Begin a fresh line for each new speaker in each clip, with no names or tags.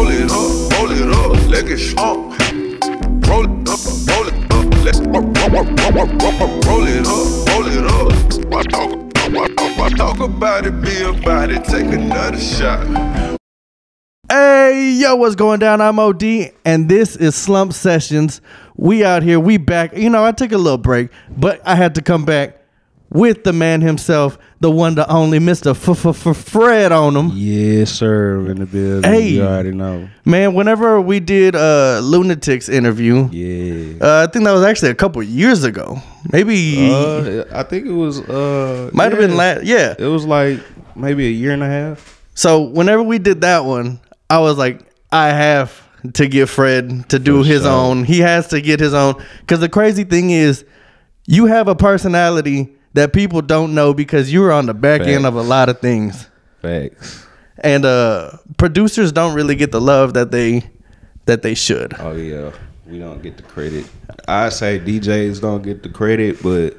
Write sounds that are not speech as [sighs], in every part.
roll it up, roll it up, let it strong. Roll it up, roll it up, let's roll, roll, roll, roll, roll, it up, roll it up. Why talk, why, why talk about it, be about it, take another shot.
Hey, yo, what's going down? I'm OD, and this is Slumped Sessions. We out here, we back. You know, I took a little break, but I had to come back with the man himself, the one, the only Mr. Fred On Em.
Yes, sir. In the building.
Hey.
You already know.
Man, whenever we did a Lunatics interview,
Yeah.
uh, I think that was actually a couple years ago. Maybe,
Uh, I think it was. Uh,
might have
yeah.
been last, yeah.
It was like maybe a year and a half.
So whenever we did that one, I was like, I have to get Fred to do
For
his
sure.
own. He has to get his own. Because the crazy thing is, you have a personality that people don't know because you're on the back end of a lot of things,
Facts.
and uh, producers don't really get the love that they that they should.
Oh yeah, we don't get the credit. I say DJs don't get the credit, but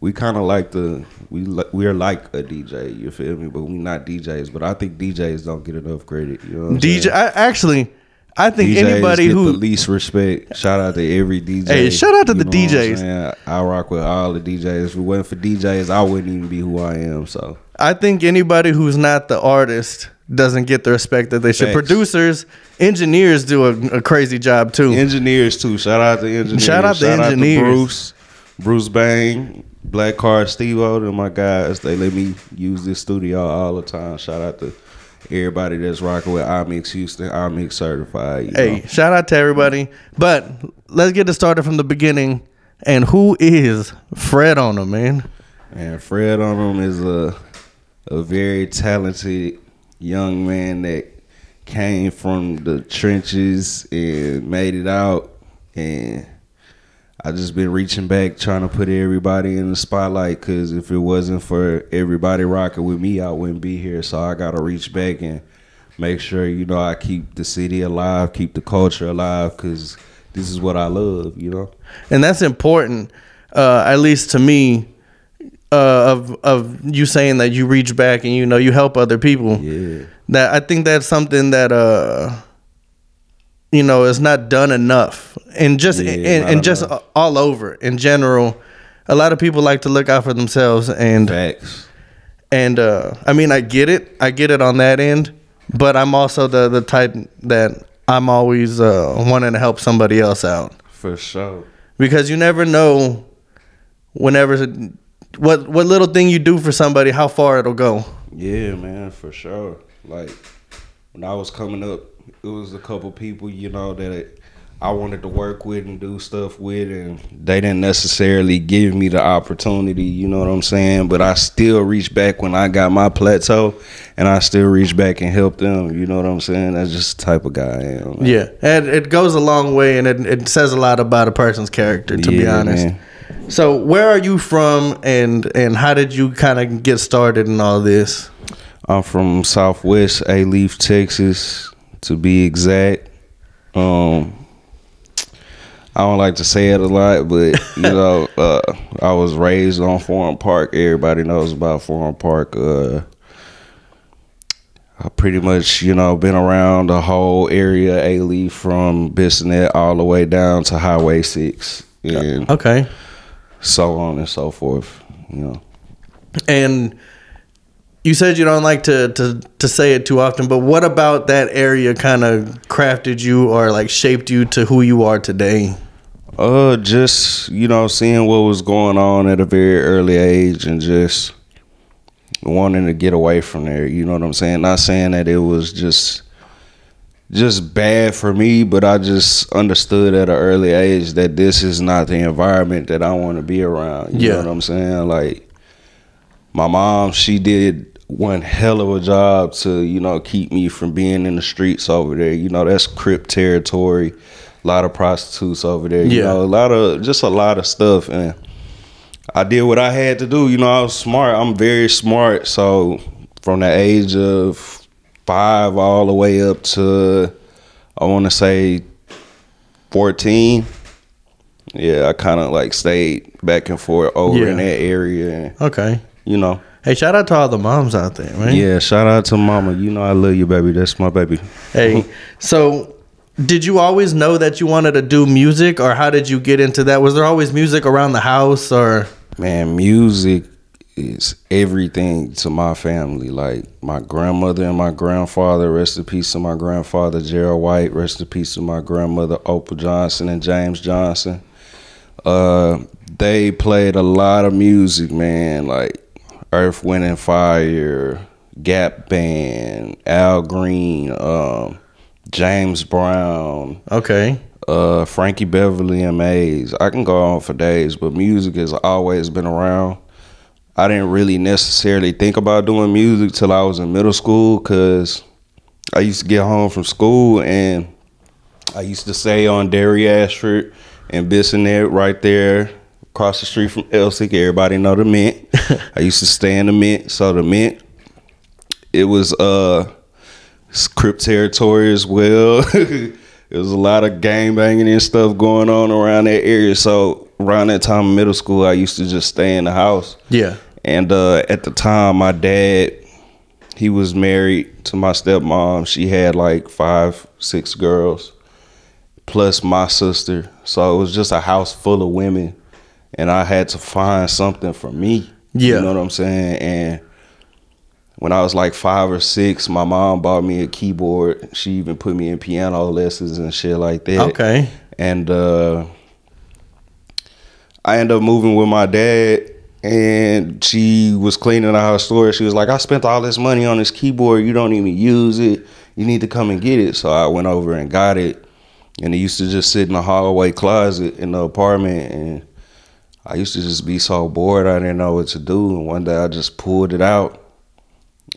we kind of like the we we're like a DJ. You feel me? But we not DJs. But I think DJs don't get enough credit. You know
DJ. I, actually, I think
DJs
anybody
get
who
the least respect. Shout out to every DJ.
Hey, shout out to the
know what I'm
DJs.
I rock with all the DJs. If it wasn't for DJs, I wouldn't even be who I am. So
I think anybody who's not the artist doesn't get the respect that they should.
Facts.
Producers, engineers do a, a crazy job too.
engineers too. Shout out to engineers.
Shout out to engineers.
Bruce, Bruce Bang, Black Card, Steve O, and my guys. They let me use this studio all the time. Shout out to everybody that's rocking with iMix Houston, iMix certified. You
Hey,
know.
shout out to everybody. But let's get it started from the beginning. And who is Fred On Em, man?
And Fred On Em is a a very talented young man that came from the trenches and made it out. And I just been reaching back, trying to put everybody in the spotlight. Cause if it wasn't for everybody rocking with me, I wouldn't be here. So I gotta reach back and make sure you know I keep the city alive, keep the culture alive. Cause this is what I love. You know.
And that's important, uh, at least to me, uh, of of you saying that you reach back and you know you help other people.
Yeah.
That I think that's something that uh, you know it's not done enough, and just
Yeah,
and, and just
enough.
all over in general. A lot of people like to look out for themselves, and
Facts.
And uh, I mean, I get it. I get it on that end. But I'm also the the type that I'm always uh, wanting to help somebody else out
For sure.
because you never know whenever what what little thing you do for somebody, how far it'll go.
Yeah, man, for sure. Like when I was coming up, it was a couple people, you know, that I wanted to work with and do stuff with, and they didn't necessarily give me the opportunity. You know what I'm saying? But I still reached back when I got my plateau, and I still reached back and helped them. You know what I'm saying? That's just the type of guy I am. man.
Yeah, and it goes a long way, and it, it says a lot about a person's character. To be honest.
man.
So, where are you from, and and how did you kind of get started in all this?
I'm from Southwest Alief, Texas, to be exact. Um, I don't like to say it a lot, but you [laughs] know, uh, I was raised on Foreign Park. Everybody knows about Foreign Park. Uh, I pretty much, you know, been around the whole area, Alief, from Bissonnet all the way down to Highway Six, and
Okay,
so on and so forth. You know.
and you said you don't like to to to say it too often, but what about that area kind of crafted you or like shaped you to who you are today?
Uh, just you know, seeing what was going on at a very early age, and just wanting to get away from there. You know what I'm saying? Not saying that it was just just bad for me, but I just understood at an early age that this is not the environment that I want to be around. You
Yeah.
know what I'm saying? Like my mom, she did one hell of a job to, you know, keep me from being in the streets over there. You know, that's Crip territory. A lot of prostitutes over there. You
Yeah.
know, a lot of just a lot of stuff and I did what I had to do. You know, I was smart. I'm very smart. So from the age of five all the way up to I want to say fourteen. Yeah, I kind of like stayed back and forth over
Yeah.
in that area, and
Okay.
you know,
Hey, shout out to all the moms out there, man.
Yeah, shout out to mama. You know I love you, baby. That's my baby.
Hey, [laughs] so did you always know that you wanted to do music, or how did you get into that? Was there always music around the house, or
Man, music is everything to my family. Like my grandmother and my grandfather, rest in peace to my grandfather Gerald White, rest in peace to my grandmother Opal Johnson and James Johnson. Uh, they played a lot of music, man, like Earth, Wind and Fire, Gap Band, Al Green, um, James Brown,
okay?
uh, Frankie Beverly and Maze. I can go on for days, but music has always been around. I didn't really necessarily think about doing music till I was in middle school because I used to get home from school and I used to stay on Dairy Ashford and Bissonnet right there across the street from Elsik. Everybody know the Mint. [laughs] I used to stay in the Mint. So the Mint, it was uh Crip territory as well. [laughs] There was a lot of gang banging and stuff going on around that area. So around that time in middle school, I used to just stay in the house.
Yeah.
And uh, at the time, my dad, he was married to my stepmom. She had like five, six girls, plus my sister. So it was just a house full of women, and I had to find something for me.
Yeah.
You know what I'm saying? And when I was like five or six, my mom bought me a keyboard. She even put me in piano lessons and shit like that.
Okay.
And uh, I ended up moving with my dad, and she was cleaning out her store. She was like, "I spent all this money on this keyboard. You don't even use it. You need to come and get it." So I went over and got it, and it used to just sit in the hallway closet in the apartment, and I used to just be so bored. I didn't know what to do, and one day I just pulled it out.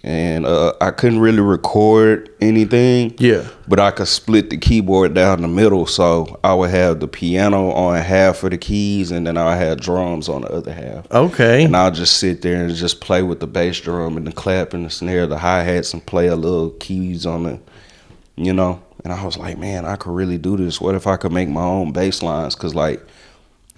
And uh, I couldn't really record anything.
Yeah.
But I could split the keyboard down the middle, so I would have the piano on half of the keys, and then I had drums on the other half.
Okay.
And I'll just sit there and just play with the bass drum and the clap and the snare, the hi hats, and play a little keys on it, you know. And I was like, man, I could really do this. What if I could make my own bass lines? Cause like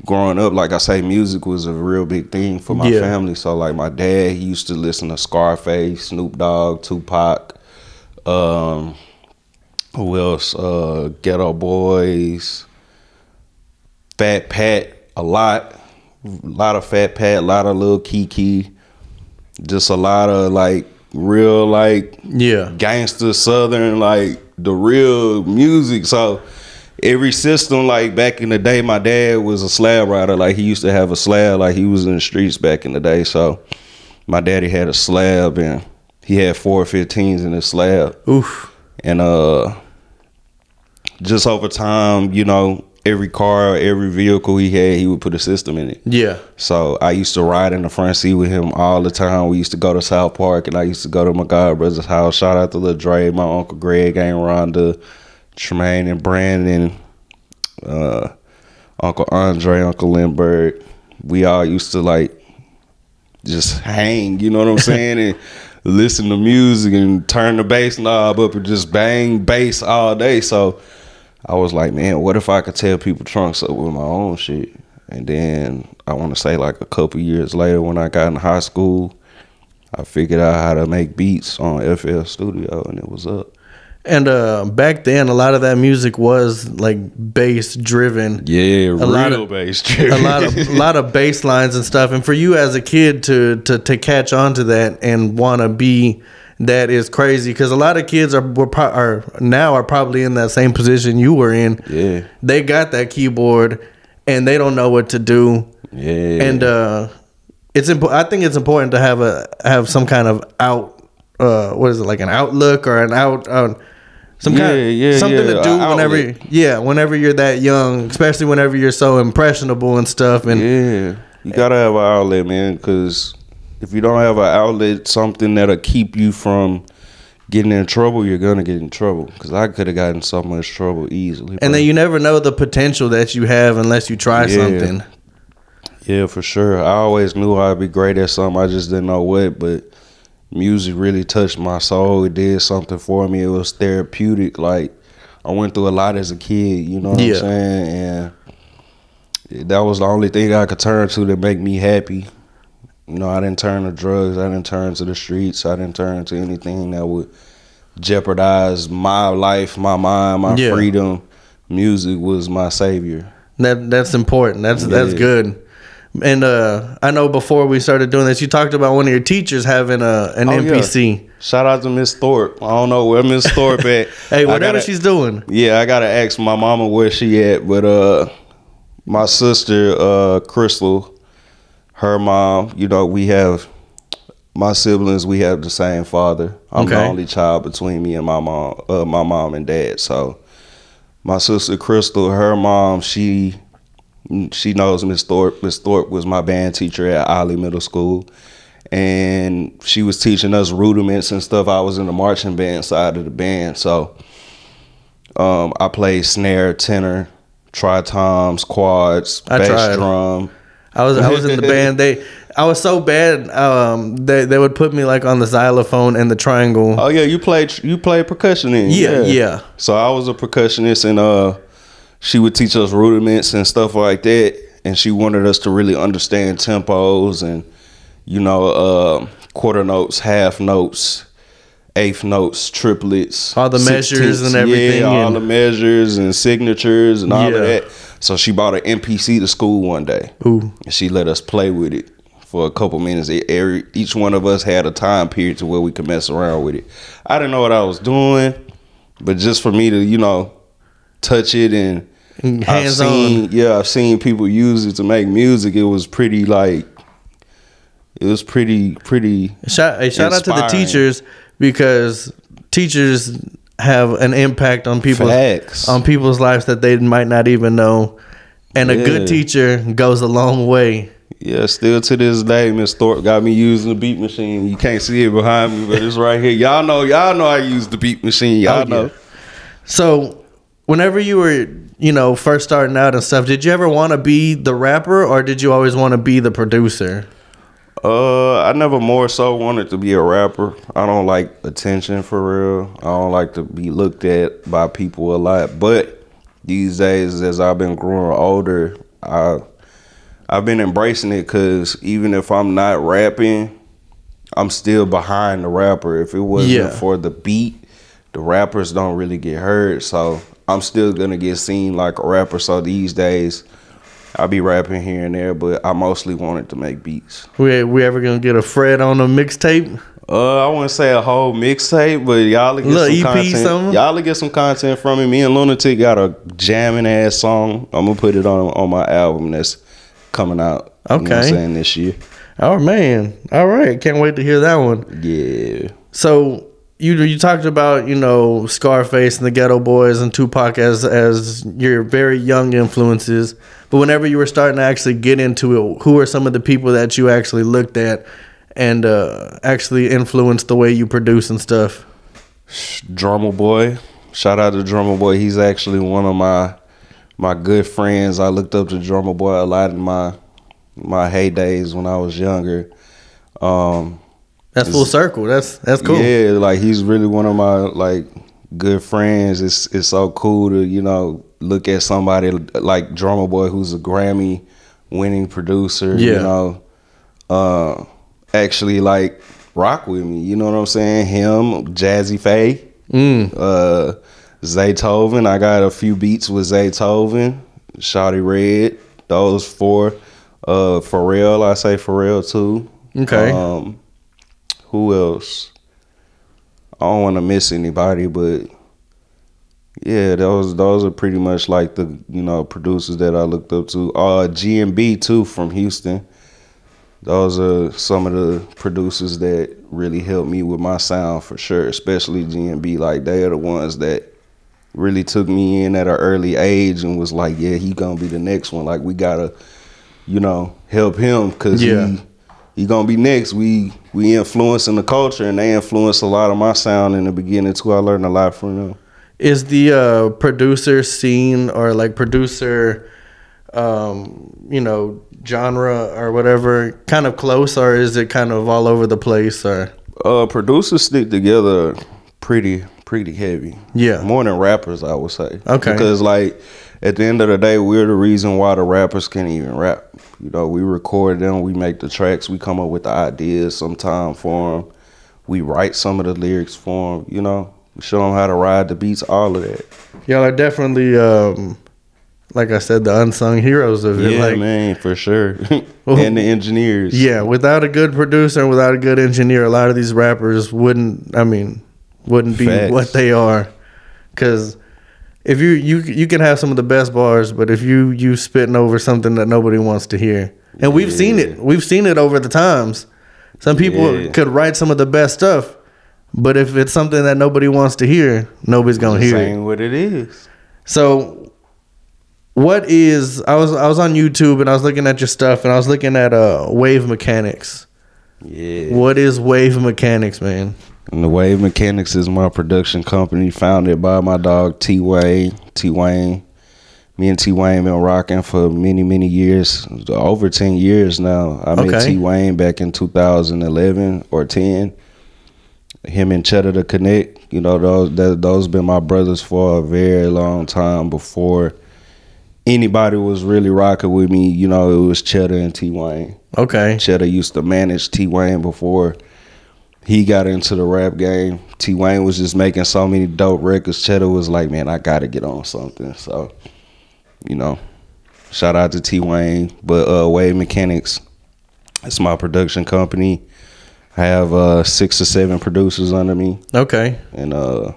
growing up, like I say, music was a real big thing for my
Yeah.
family. So like my dad, he used to listen to Scarface, Snoop Dogg, Tupac, um, who else? Uh, Geto Boys, Fat Pat, a lot, a lot of Fat Pat, a lot of Lil Keke, just a lot of like real like
yeah.
gangster southern like the real music so every system like back in the day my dad was a slab rider like he used to have a slab like he was in the streets back in the day so my daddy had a slab and he had four 15s in his slab
Oof.
and uh just over time you know every car every vehicle he had he would put a system in it
Yeah.
so I used to ride in the front seat with him all the time. We used to go to South Park, and I used to go to my god brother's house. Shout out to Lil Dre, my uncle Greg, Aunt Rhonda, Tremaine, and Brandon, uh, Uncle Andre, Uncle Lindbergh. We all used to like just hang, you know what I'm [laughs] saying, and listen to music and turn the bass knob up and just bang bass all day. So I was like, man, what if I could tell people trunks up with my own shit? And then I want to say like a couple years later, when I got in high school, I figured out how to make beats on FL Studio, and it was up.
And uh, back then, a lot of that music was like bass driven.
Yeah, real
lot of-
bass. [laughs]
a lot of a lot of bass lines and stuff. And for you as a kid to to to catch on to that and want to be that is crazy because a lot of kids are were pro- are now are probably in that same position you were in.
Yeah.
They got that keyboard and they don't know what to do.
yeah,
And uh it's impo- I think it's important to have a have some kind of out uh what is it like an outlook or an out uh, some kind
Yeah,
of
yeah,
something
yeah,
to do whenever yeah whenever you're that young especially whenever you're so impressionable and stuff and
Yeah, you gotta have an outlet, man. Because if you don't have an outlet, something that'll keep you from getting in trouble, you're gonna get in trouble. Because I could have gotten so much trouble easily.
and
bro.
then you never know the potential that you have unless you try something
yeah, for sure. I always knew I'd be great at something. I just didn't know what. But music really touched my soul. It did something for me. It was therapeutic. Like I went through a lot as a kid. You know what
Yeah.
I'm saying? And that was the only thing I could turn to to make me happy. You know, I didn't turn to drugs. I didn't turn to the streets. I didn't turn to anything that would jeopardize my life, my mind, my
Yeah.
freedom. Music was my savior.
That that's important. That's that's good. And uh, I know before we started doing this, you talked about one of your teachers having a an
Oh, yeah.
MPC.
Shout out to Miss Thorpe. I don't know where Miss Thorpe at. [laughs]
Hey, whatever
gotta-
she's doing.
Yeah, I gotta ask my mama where she at, but uh, my sister uh, Crystal, her mom. You know, we have my siblings. We have the same father. I'm the only child between me and my mom. Uh, my mom and dad. So my sister Crystal, her mom, she she knows Miss Thorpe. Miss Thorpe was my band teacher at Olle Middle School. And she was teaching us rudiments and stuff. I was in the marching band side of the band. So um, I played snare, tenor, tritoms, quads,
I
bass
tried.
drum.
I was I was in the [laughs] band. They I was so bad. Um, they they would put me like on the xylophone and the triangle.
Oh yeah, you played you played percussion in
Yeah, yeah.
So I was a percussionist, and uh, she would teach us rudiments and stuff like that. And she wanted us to really understand tempos and you know uh, quarter notes, half notes, eighth notes, triplets,
All the measures and everything,
Yeah, all
and-
the measures and signatures and all
Yeah.
of that. So she bought an MPC to school one day.
Ooh.
And she let us play with it for a couple minutes. Every, each one of us had a time period to where we could mess around with it. I didn't know what I was doing, but just for me to, you know, touch it and
And
I've
hands
seen,
on.
yeah, I've seen people use it to make music. It was pretty like, it was pretty, pretty.
Shout, shout out to the teachers because teachers have an impact on people's
Facts.
on people's lives that they might not even know. And a good teacher goes a long way.
Yeah, still to this day, Miss Thorpe got me using the beat machine. You can't see it behind me, but it's right here. Y'all know, y'all know I use the beat machine. Y'all
Oh, yeah.
know.
So, whenever you were, you know, first starting out and stuff, did you ever want to be the rapper or did you always want to be the producer?
Uh, I never more so wanted to be a rapper. I don't like attention for real. I don't like to be looked at by people a lot. But these days, as I've been growing older, I I've been embracing it because even if I'm not rapping, I'm still behind the rapper. If it wasn't
Yeah.
for the beat, the rappers don't really get heard. So I'm still gonna get seen like a rapper. So these days, I'll be rapping here and there, but I mostly wanted to make beats.
We we ever gonna get a Fred on a mixtape?
Uh, I wouldn't say a whole mixtape, but y'all get
Little
some
EP
content.
something?
Y'all get some content from me. Me and Lunatic got a jamming ass song. I'm gonna put it on on my album that's coming out. You know what I'm
Okay.
saying this year.
Oh man! All right, can't wait to hear that one.
Yeah.
So you you talked about you know Scarface and the Geto Boys and Tupac as as your very young influences, but whenever you were starting to actually get into it, who are some of the people that you actually looked at and uh, actually influenced the way you produce and stuff?
Drumma Boy. Shout out to Drumma Boy. He's actually one of my my good friends. I looked up to Drumma Boy a lot in my my heydays when I was younger. Um
That's full circle. That's that's cool.
Yeah, like he's really one of my like good friends. It's it's so cool to you know look at somebody like Drumma Boy, who's a Grammy winning producer.
Yeah.
You know, uh, actually like rock with me. You know what I'm saying? Him, Jazze Pha,
Mm.
uh, Zaytoven. I got a few beats with Zaytoven, Shawty Redd. Those four. Uh, Pharrell, I say Pharrell too.
Okay.
Um, who else? I don't want to miss anybody, but yeah, those those are pretty much like the you know producers that I looked up to. Uh, GMB too from Houston. Those are some of the producers that really helped me with my sound for sure, especially GMB. Like they are the ones that really took me in at an early age and was like, yeah, he gonna be the next one. Like we gotta, you know, help him because
Yeah.
he he gonna be next. We we influencing the culture and they influenced a lot of my sound in the beginning too. I learned a lot from them.
Is the uh, producer scene or like producer, um, you know, genre or whatever kind of close, or is it kind of all over the place? Or
Uh, producers stick together pretty pretty heavy.
Yeah.
More than rappers, I would say.
Okay.
Because like at the end of the day, we're the reason why the rappers can't even rap. You know, we record them, we make the tracks, we come up with the ideas sometime for them. We write some of the lyrics for them. You know, we show them how to ride the beats, all of that.
Y'all are definitely, um, like I said, the unsung heroes of it.
Yeah,
like,
man, for sure. [laughs] and the engineers.
Yeah, without a good producer and without a good engineer, a lot of these rappers wouldn't. I mean, wouldn't be
Facts.
what they are. Because if you you you can have some of the best bars, but if you you spitting over something that nobody wants to hear, and we've seen it, we've seen it over the times. Some people
Yeah.
could write some of the best stuff, but if it's something that nobody wants to hear, nobody's gonna hear it.
saying what it is.
So what is I was I was on YouTube and I was looking at your stuff and I was looking at uh wave mechanics.
Yeah.
What is wave mechanics, man?
And the Wave Mechanics is my production company founded by my dog T Wayne. T Wayne. Me and T Wayne been rocking for many, many years. Over ten years now. I met T Wayne back in 2011 or 10. Him and Cheddar to connect. You know, those that, those been my brothers for a very long time before anybody was really rocking with me. You know, it was Cheddar and T Wayne.
Okay.
Cheddar used to manage T Wayne before he got into the rap game. T Wayne was just making so many dope records. Cheddar was like, man, I gotta get on something. So, you know, shout out to T Wayne. But uh Wave Mechanics, it's my production company. I have uh six or seven producers under me.
Okay.
And uh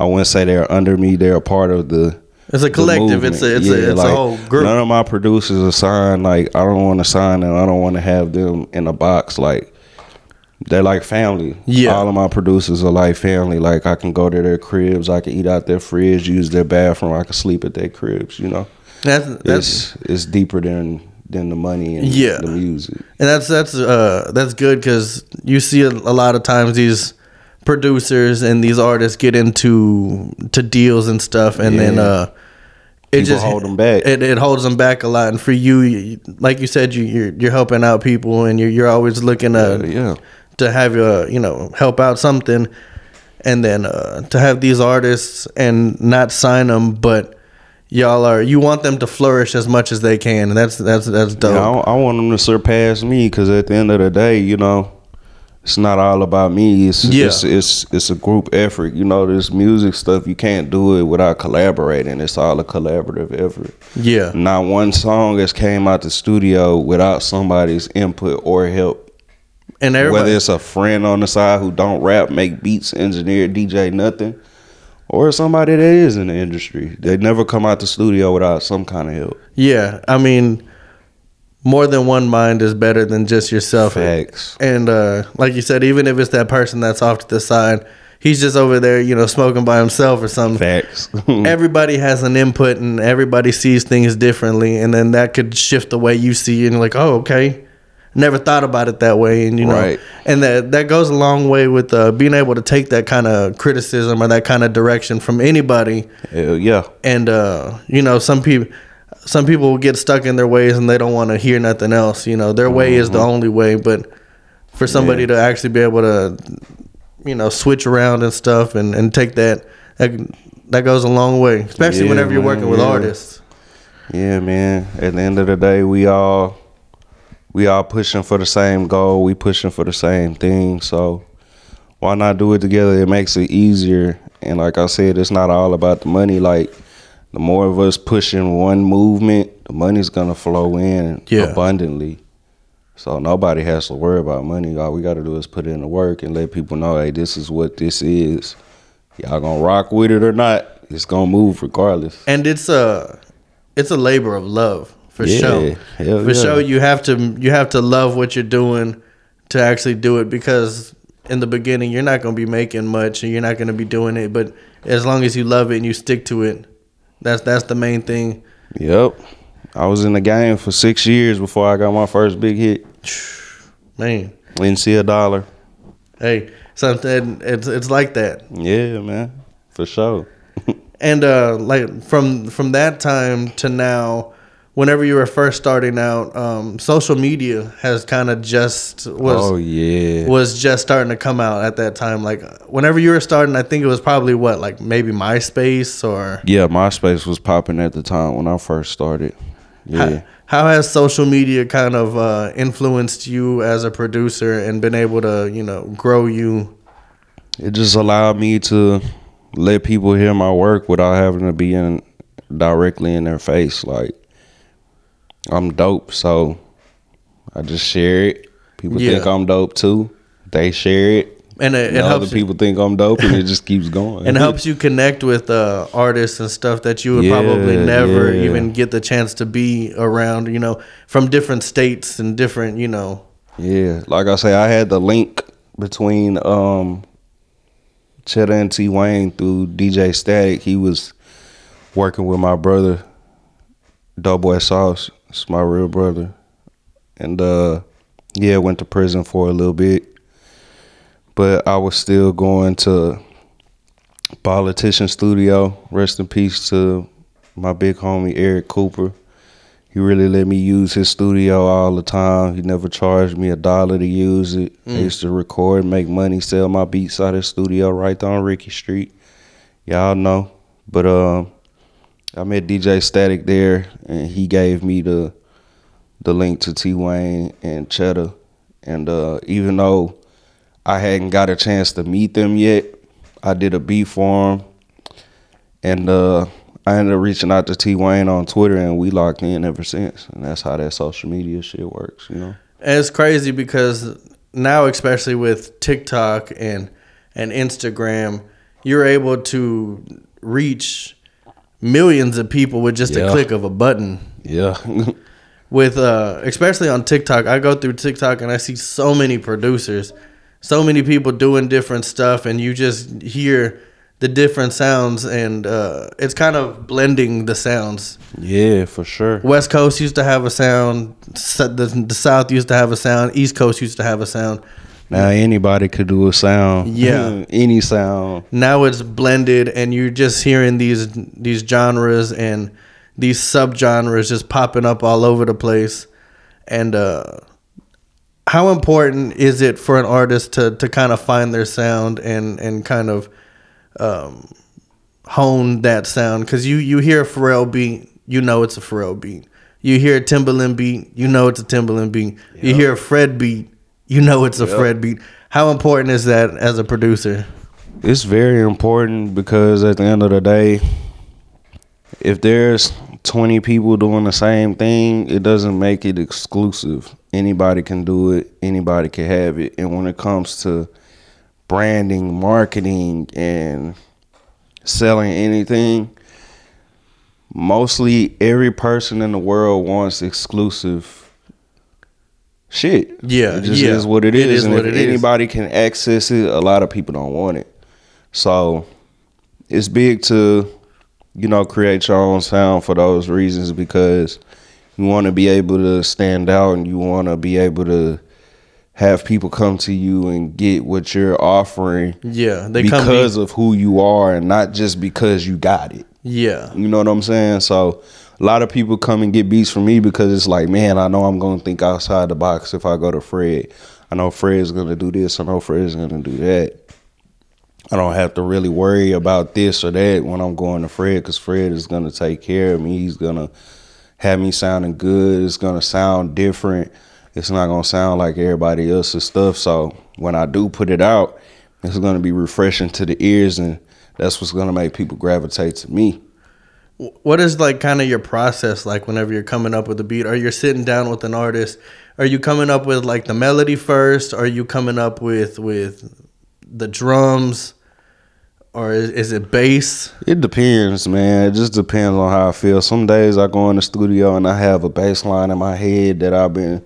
I wouldn't say they're under me, they're a part of the
It's a collective. It's a it's
movement.
a it's
like,
a whole group.
None of my producers are signed. Like I don't want to sign them. I don't want to have them in a box. Like they're like family.
Yeah.
All of my producers are like family. Like I can go to their cribs. I can eat out their fridge, use their bathroom. I can sleep at their cribs. You know,
That's that's
it's it's deeper than than the money and
Yeah.
the music.
and that's that's uh that's good because you see a, a lot of times these producers and these artists get into to deals and stuff, and then
Yeah.
uh. It
People hold 'em back.
It, it holds them back a lot, and for you, you like you said, you you're, you're helping out people, and you're you're always looking to
Uh, yeah.
To have uh, you know help out something, and then uh, to have these artists and not sign them, but y'all are you want them to flourish as much as they can, and that's that's that's dope.
Yeah, I, I want them to surpass me because at the end of the day, you know, it's not all about me. It's
Yeah.
it's, it's it's a group effort. You know, this music stuff you can't do it without collaborating. It's all a collaborative effort.
yeah,
Not one song has came out the studio without somebody's input or help.
And
Whether it's a friend on the side who don't rap, make beats, engineer, DJ, nothing, or somebody that is in the industry. They never come out the studio without some kind of help.
yeah. I mean, more than one mind is better than just yourself.
Facts.
And uh, like you said, even if it's that person that's off to the side, he's just over there, you know, smoking by himself or something.
Facts. [laughs]
everybody has an input and everybody sees things differently and then that could shift the way you see it and you're like oh okay never thought about it that way and you know
Right.
and that that goes a long way with uh, being able to take that kind of criticism or that kind of direction from anybody
Hell yeah.
and uh, you know some people some people will get stuck in their ways and they don't want to hear nothing else you know their way is the only way but for somebody
Yeah.
to actually be able to you know switch around and stuff and, and take that, that that goes a long way especially
Yeah,
whenever you're
man,
working with
yeah.
artists
Yeah, man. At the end of the day, we all we all pushing for the same goal. We pushing for the same thing. So why not do it together? It makes it easier. And like I said, it's not all about the money. Like the more of us pushing one movement, the money's gonna flow in
Yeah.
abundantly. So nobody has to worry about money. All we gotta do is put in the work and let people know, hey, this is what this is. Y'all gonna rock with it or not? It's gonna move regardless.
and it's a it's a labor of love for
Yeah,
sure for
yeah.
sure you have to you have to love what you're doing to actually do it because in the beginning you're not going to be making much and you're not going to be doing it but as long as you love it and you stick to it that's that's the main thing
Yep. I was in the game for six years before I got my first big hit. [sighs]
man
Didn't see a dollar.
hey something it's it's like that
Yeah, man. For sure. [laughs]
and uh like from from that time to now whenever you were first starting out, um, social media has kind of just was
oh yeah.
was just starting to come out at that time. Like whenever you were starting, I think it was probably what like maybe MySpace or
Yeah, MySpace was popping at the time when I first started. Yeah.
how, how has social media kind of uh, influenced you as a producer and been able to you know grow you?
It just allowed me to let people hear my work without having to be in directly in their face. Like I'm dope, so I just share it. People
Yeah.
think I'm dope too. They share it.
And it,
And
it
other
helps you,
people think I'm dope, and it just keeps going.
and it helps you connect with uh, artists and stuff that you would probably never
yeah.
even get the chance to be around. You know, from different states and different you know.
Yeah, like I say, I had the link between um Cheddar and T Wayne through DJ Static. He was working with my brother, Doughboy Sauce. It's my real brother, and uh yeah, went to prison for a little bit, but I was still going to Politician Studio. Rest in peace to my big homie Eric Cooper. He really let me use his studio all the time. He never charged me a dollar to use it. I used to record, make money, sell my beats out of his studio right there on Ricky Street. Y'all know. But um I met DJ Static there and he gave me the the link to T Wayne and Cheddar. And uh even though I hadn't got a chance to meet them yet, I did a beat for him. And uh I ended up reaching out to T Wayne on Twitter and we locked in ever since. And that's how that social media shit works, you know?
And it's crazy because now, especially with TikTok and and Instagram, you're able to reach millions of people with just a click of a button.
Yeah. [laughs]
With uh, especially on TikTok, I go through TikTok and I see so many producers, so many people doing different stuff, and you just hear the different sounds, and uh, it's kind of blending the sounds.
yeah, for sure.
West Coast used to have a sound, the, the South used to have a sound, East Coast used to have a sound.
Now anybody could do a sound.
Yeah. [laughs]
Any sound.
now it's blended and you're just hearing these these genres and these subgenres just popping up all over the place and uh how important is it for an artist to to kind of find their sound and and kind of um hone that sound cuz you you hear a Pharrell beat you know it's a Pharrell beat you hear a Timbaland beat you know it's a Timbaland beat you hear a Fred beat you know it's a Fred beat how important is that as a producer
It's very important because at the end of the day, if there's 20 people doing the same thing, it doesn't make it exclusive. Anybody can do it, anybody can have it. And when it comes to branding, marketing, and selling anything, mostly every person in the world wants exclusive shit.
Yeah,
it just
yeah.
is what it
It
is.
is
and
what
if
it is.
anybody can access it, a lot of people don't want it. So it's big to, you know, create your own sound for those reasons because you want to be able to stand out and you want to be able to have people come to you and get what you're offering
Yeah, they come
because of who you are and not just because you got it.
Yeah,
You know what I'm saying? So a lot of people come and get beats from me because it's like, man, I know I'm gonna think outside the box if I go to Fred. I know Fred's gonna do this. I know Fred's gonna do that. I don't have to really worry about this or that when I'm going to Fred because Fred is gonna take care of me. He's gonna have me sounding good. It's gonna sound different. It's not gonna sound like everybody else's stuff. So when I do put it out, it's gonna be refreshing to the ears, and that's what's gonna make people gravitate to me.
What is like kind of your process like whenever you're coming up with a beat? Are you sitting down with an artist? Are you coming up with like the melody first? Are you coming up with with the drums, or is, is it bass?
It depends, man. It just depends on how I feel. Some days I go in the studio and I have a bass line in my head that I've been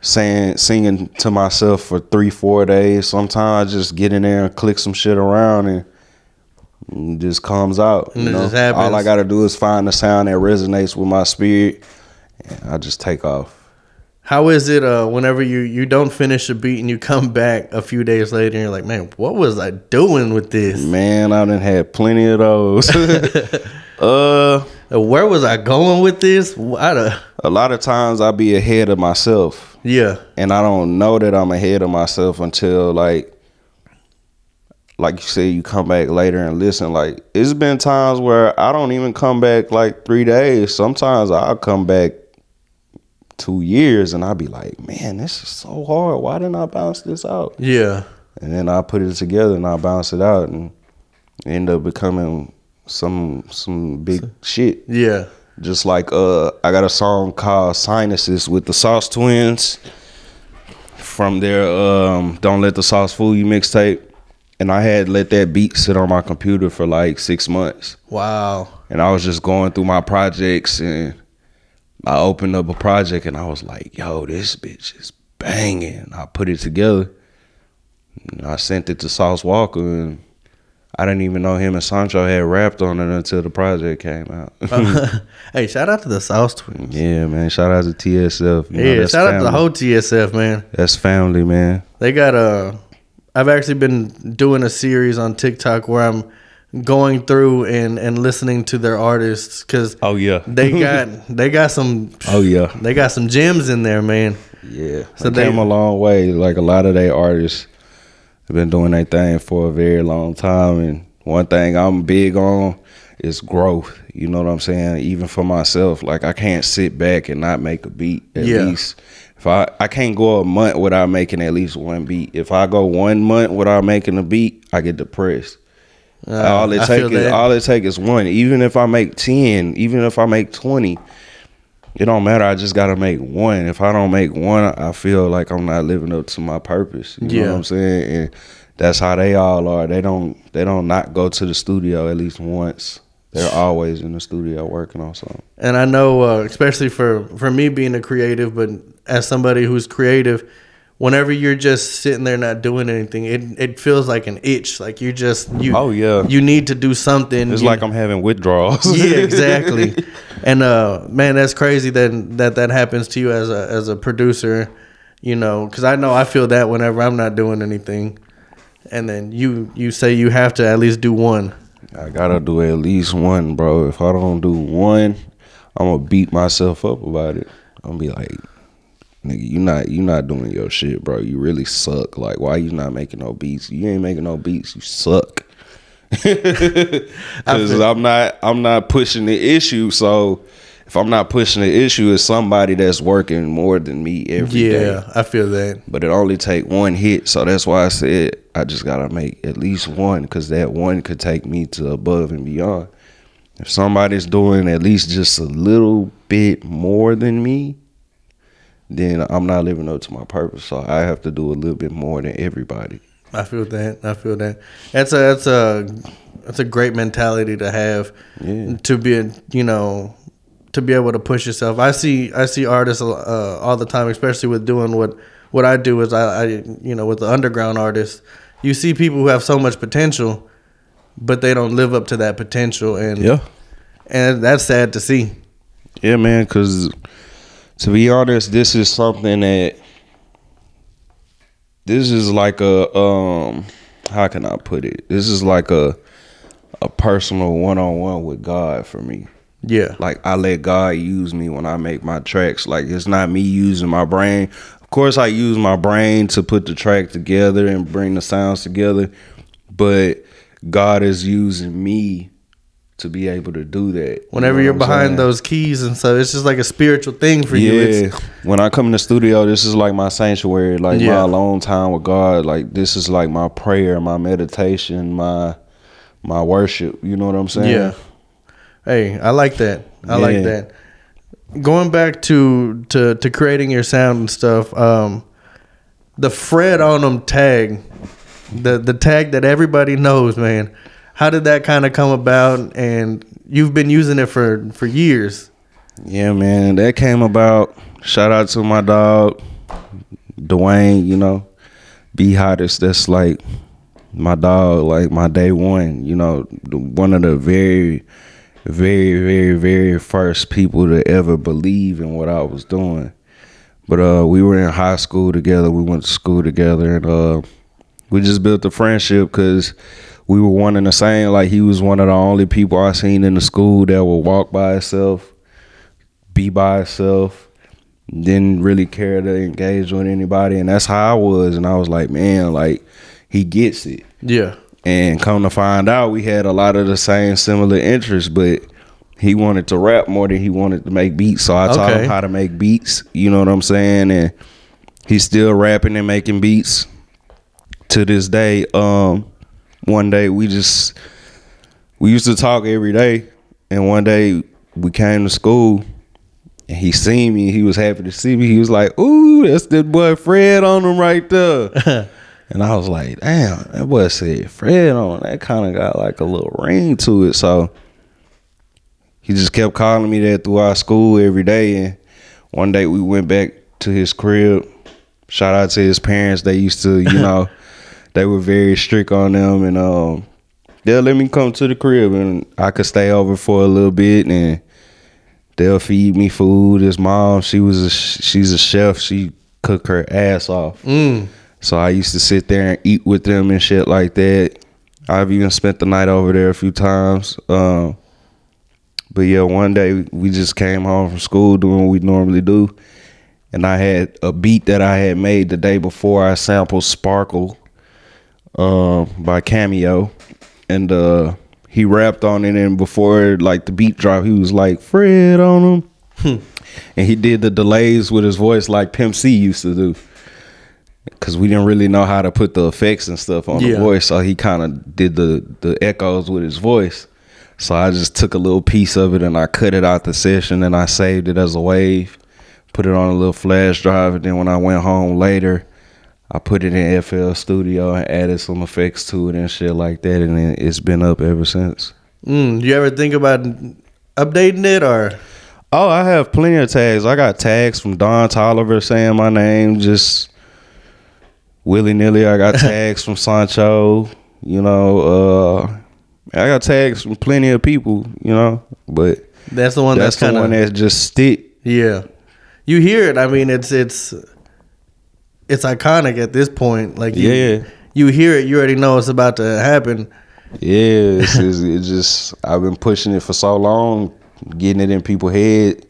saying, singing to myself for three, four days. Sometimes I just get in there and click some shit around and just comes out. You know? All I got to do is find a sound that resonates with my spirit, and I just take off.
How is it uh, whenever you you don't finish a beat and you come back a few days later and you're like, man, what was I doing with this?
Man, I done had plenty of those. [laughs] [laughs] uh,
Uh, Where was I going with this? Don't-
A lot of times I be ahead of myself.
yeah,
and I don't know that I'm ahead of myself until like like you say you come back later and listen. Like it's been times where I don't even come back like 3 days. Sometimes I'll come back 2 years and I'll be like man this is so hard. Why didn't I bounce this out?
Yeah,
and then I put it together and I bounce it out and end up becoming some some big shit.
Yeah.
just like uh I got a song called Sinuses with the Sauce Twins from their um Don't Let the Sauce Fool You mixtape. And I had let that beat sit on my computer for like six months.
Wow.
And I was just going through my projects and I opened up a project and I was like, yo, this bitch is banging. I put it together. And I sent it to Sauce Walker and I didn't even know him and Sancho had rapped on it until the project came out. [laughs] Uh-huh. [laughs]
hey, shout out to the Sauce Twins.
Yeah, man. Shout out to TSF. You
Yeah,
that's
shout out to the whole TSF man.
That's family, man.
They got a. I've actually been doing a series on TikTok where I'm going through and and listening to their artists because
Oh yeah.
they [laughs] got they got some
Oh yeah.
they got some gems in there, man.
Yeah.
So they
came a long way. Like a lot of their artists have been doing their thing for a very long time. And one thing I'm big on is growth. You know what I'm saying? Even for myself. Like I can't sit back and not make a beat at
Yeah.
least. If I, I can't go a month without making at least one beat. If I go one month without making a beat, I get depressed. all it
Uh, I
take is all it take is one. Even if I make ten, even if I make twenty, it don't matter. I just gotta make one. If I don't make one, I feel like I'm not living up to my purpose. You
Yeah.
know what I'm saying? And that's how they all are. They don't they don't not go to the studio at least once. They're always in the studio working on something.
And I know, uh, especially for for me being a creative, but as somebody who's creative, whenever you're just sitting there not doing anything, it it feels like an itch. Like you just you.
Oh, yeah.
You need to do something.
It's
You-
like I'm having withdrawals.
yeah, [laughs] exactly. and uh, man, that's crazy that that that happens to you as a as a producer. You know, because I know I feel that whenever I'm not doing anything, and then you you say you have to at least do one.
I gotta do at least one, bro. If I don't do one, I'm gonna beat myself up about it. I'm gonna be like, nigga, you not you not doing your shit, bro. You really suck. Like, why you not making no beats? You ain't making no beats. You suck. [laughs] Because I'm not I'm not pushing the issue. So if I'm not pushing the issue, it's somebody that's working more than me every day
yeah, I feel that.
but it only take one hit so that's why i said i just gotta make at least one because that one could take me to above and beyond if somebody's doing at least just a little bit more than me then i'm not living up to my purpose so i have to do a little bit more than everybody
I feel that. I feel that. That's a that's a that's a great mentality to have.
Yeah.
To be you know to be able to push yourself. I see I see artists uh, all the time, especially with doing what what I do is I, I you know with the underground artists. You see people who have so much potential, but they don't live up to that potential, and yeah, and that's sad to see.
Yeah, man, because to be honest, this is something that this is like a um how can I put it? This is like a a personal one on one with God for me.
Yeah,
Like I let God use me when I make my tracks. Like it's not me using my brain. Of course I use my brain to put the track together and bring the sounds together, but God is using me to be able to do that. You
whenever
know what I'm
behind
saying?
those keys and stuff, it's just like a spiritual thing for you.
Yeah.
It's,
when I come in the studio, this is like my sanctuary, like
Yeah.
my alone time with God. Like this is like my prayer, my meditation, my my worship. You know what I'm saying?
Yeah. Hey, I like that. I like that. Going back to to to creating your sound and stuff. Um, the Fred On Em tag, the the tag that everybody knows, man. How did that kind of come about? And you've been using it for for years.
Yeah, man. That came about. Shout out to my dog, Dwayne, you know. Be hottest. That's like my dog, like my day one, you know, one of the very, very, very, very first people to ever believe in what I was doing. But uh we were in high school together, we went to school together and uh we just built a friendship because we were one and the same. Like he was one of the only people I seen in the school that would walk by himself, be by himself, didn't really care to engage with anybody, and that's how I was. And I was like, man, like he gets it.
Yeah.
And come to find out, we had a lot of the same similar interests, but he wanted to rap more than he wanted to make beats. So I taught him how to make beats. You know what I'm saying? And he's still rapping and making beats to this day. Um, one day we just we used to talk every day, and one day we came to school. And he seen me. He was happy to see me. He was like, "Ooh, that's the boy Fred On Em right there." [laughs] And I was like, damn, that boy said Fred on. That kind of got like a little ring to it. So he just kept calling me that through our school every day. And one day we went back to his crib. Shout out to his parents. They used to, you [laughs] know, they were very strict on them. And um, they'll let me come to the crib and I could stay over for a little bit. And they'll feed me food. His mom, she was a, she's a chef. She cooked her ass off.
Mm.
So I used to sit there and eat with them and shit like that. I've even spent the night over there a few times. Um, but yeah, one day we just came home from school doing what we normally do. And I had a beat that I had made the day before. I sampled Sparkle um, by Cameo. And uh, he rapped on it. And before like the beat drop, he was like, Fred On Em. and he did the delays with his voice like Pimp C used to do because we didn't really know how to put the effects and stuff on
Yeah.
the voice. So he kind of did the the echoes with his voice. So I just took a little piece of it and I cut it out the session and I saved it as a wave, put it on a little flash drive, and then when I went home later, I put it in FL Studio and added some effects to it and shit like that, and then it's been up ever since.
Mm. You ever think about updating it or?
Oh, I have plenty of tags. I got tags from Don Toliver saying my name just willy nilly. I got tags from Sancho. You know, uh, I got tags from plenty of people. You know, but
That's the one
that's,
that's,
the one that just stick.
yeah. You hear it. I mean, it's it's it's iconic at this point. Like you,
Yeah.
you hear it. You already know it's about to happen.
Yeah, it's, [laughs] it's, it just I've been pushing it for so long, getting it in people's head,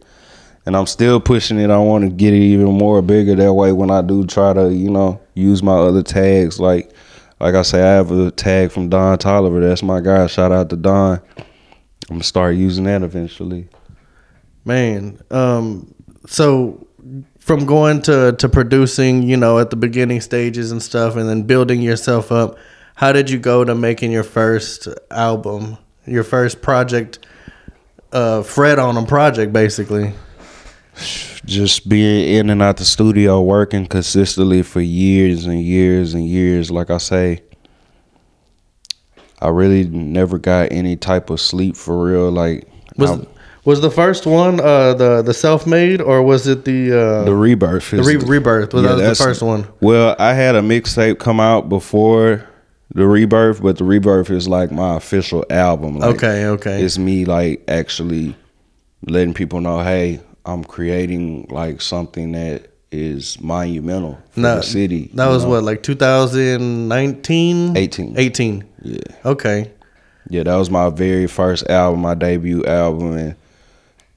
and I'm still pushing it. I want to get it even more bigger. That way, when I do try to, you know, use my other tags, like like I say, I have a tag from Don Toliver. That's my guy. Shout out to Don. I'm gonna start using that eventually.
Man, um, so from going to to producing, you know, at the beginning stages and stuff, and then building yourself up, how did you go to making your first album, your first project, uh, Fred on a project, basically?
Just being in and out the studio working consistently for years and years and years like i say i really never got any type of sleep for real like
Was
I-
was the first one uh, the the self made, or was it the uh,
the rebirth
the re- rebirth? Was
Yeah,
that was the first one?
well i had a mixtape come out before the rebirth but the rebirth is like my official album like,
Okay, okay.
it's me like actually letting people know hey i'm creating like something that is monumental for
No,
the city
That was
know?
what, like 2019?
18.
18.
yeah
Okay.
Yeah, that was my very first album, my debut album, and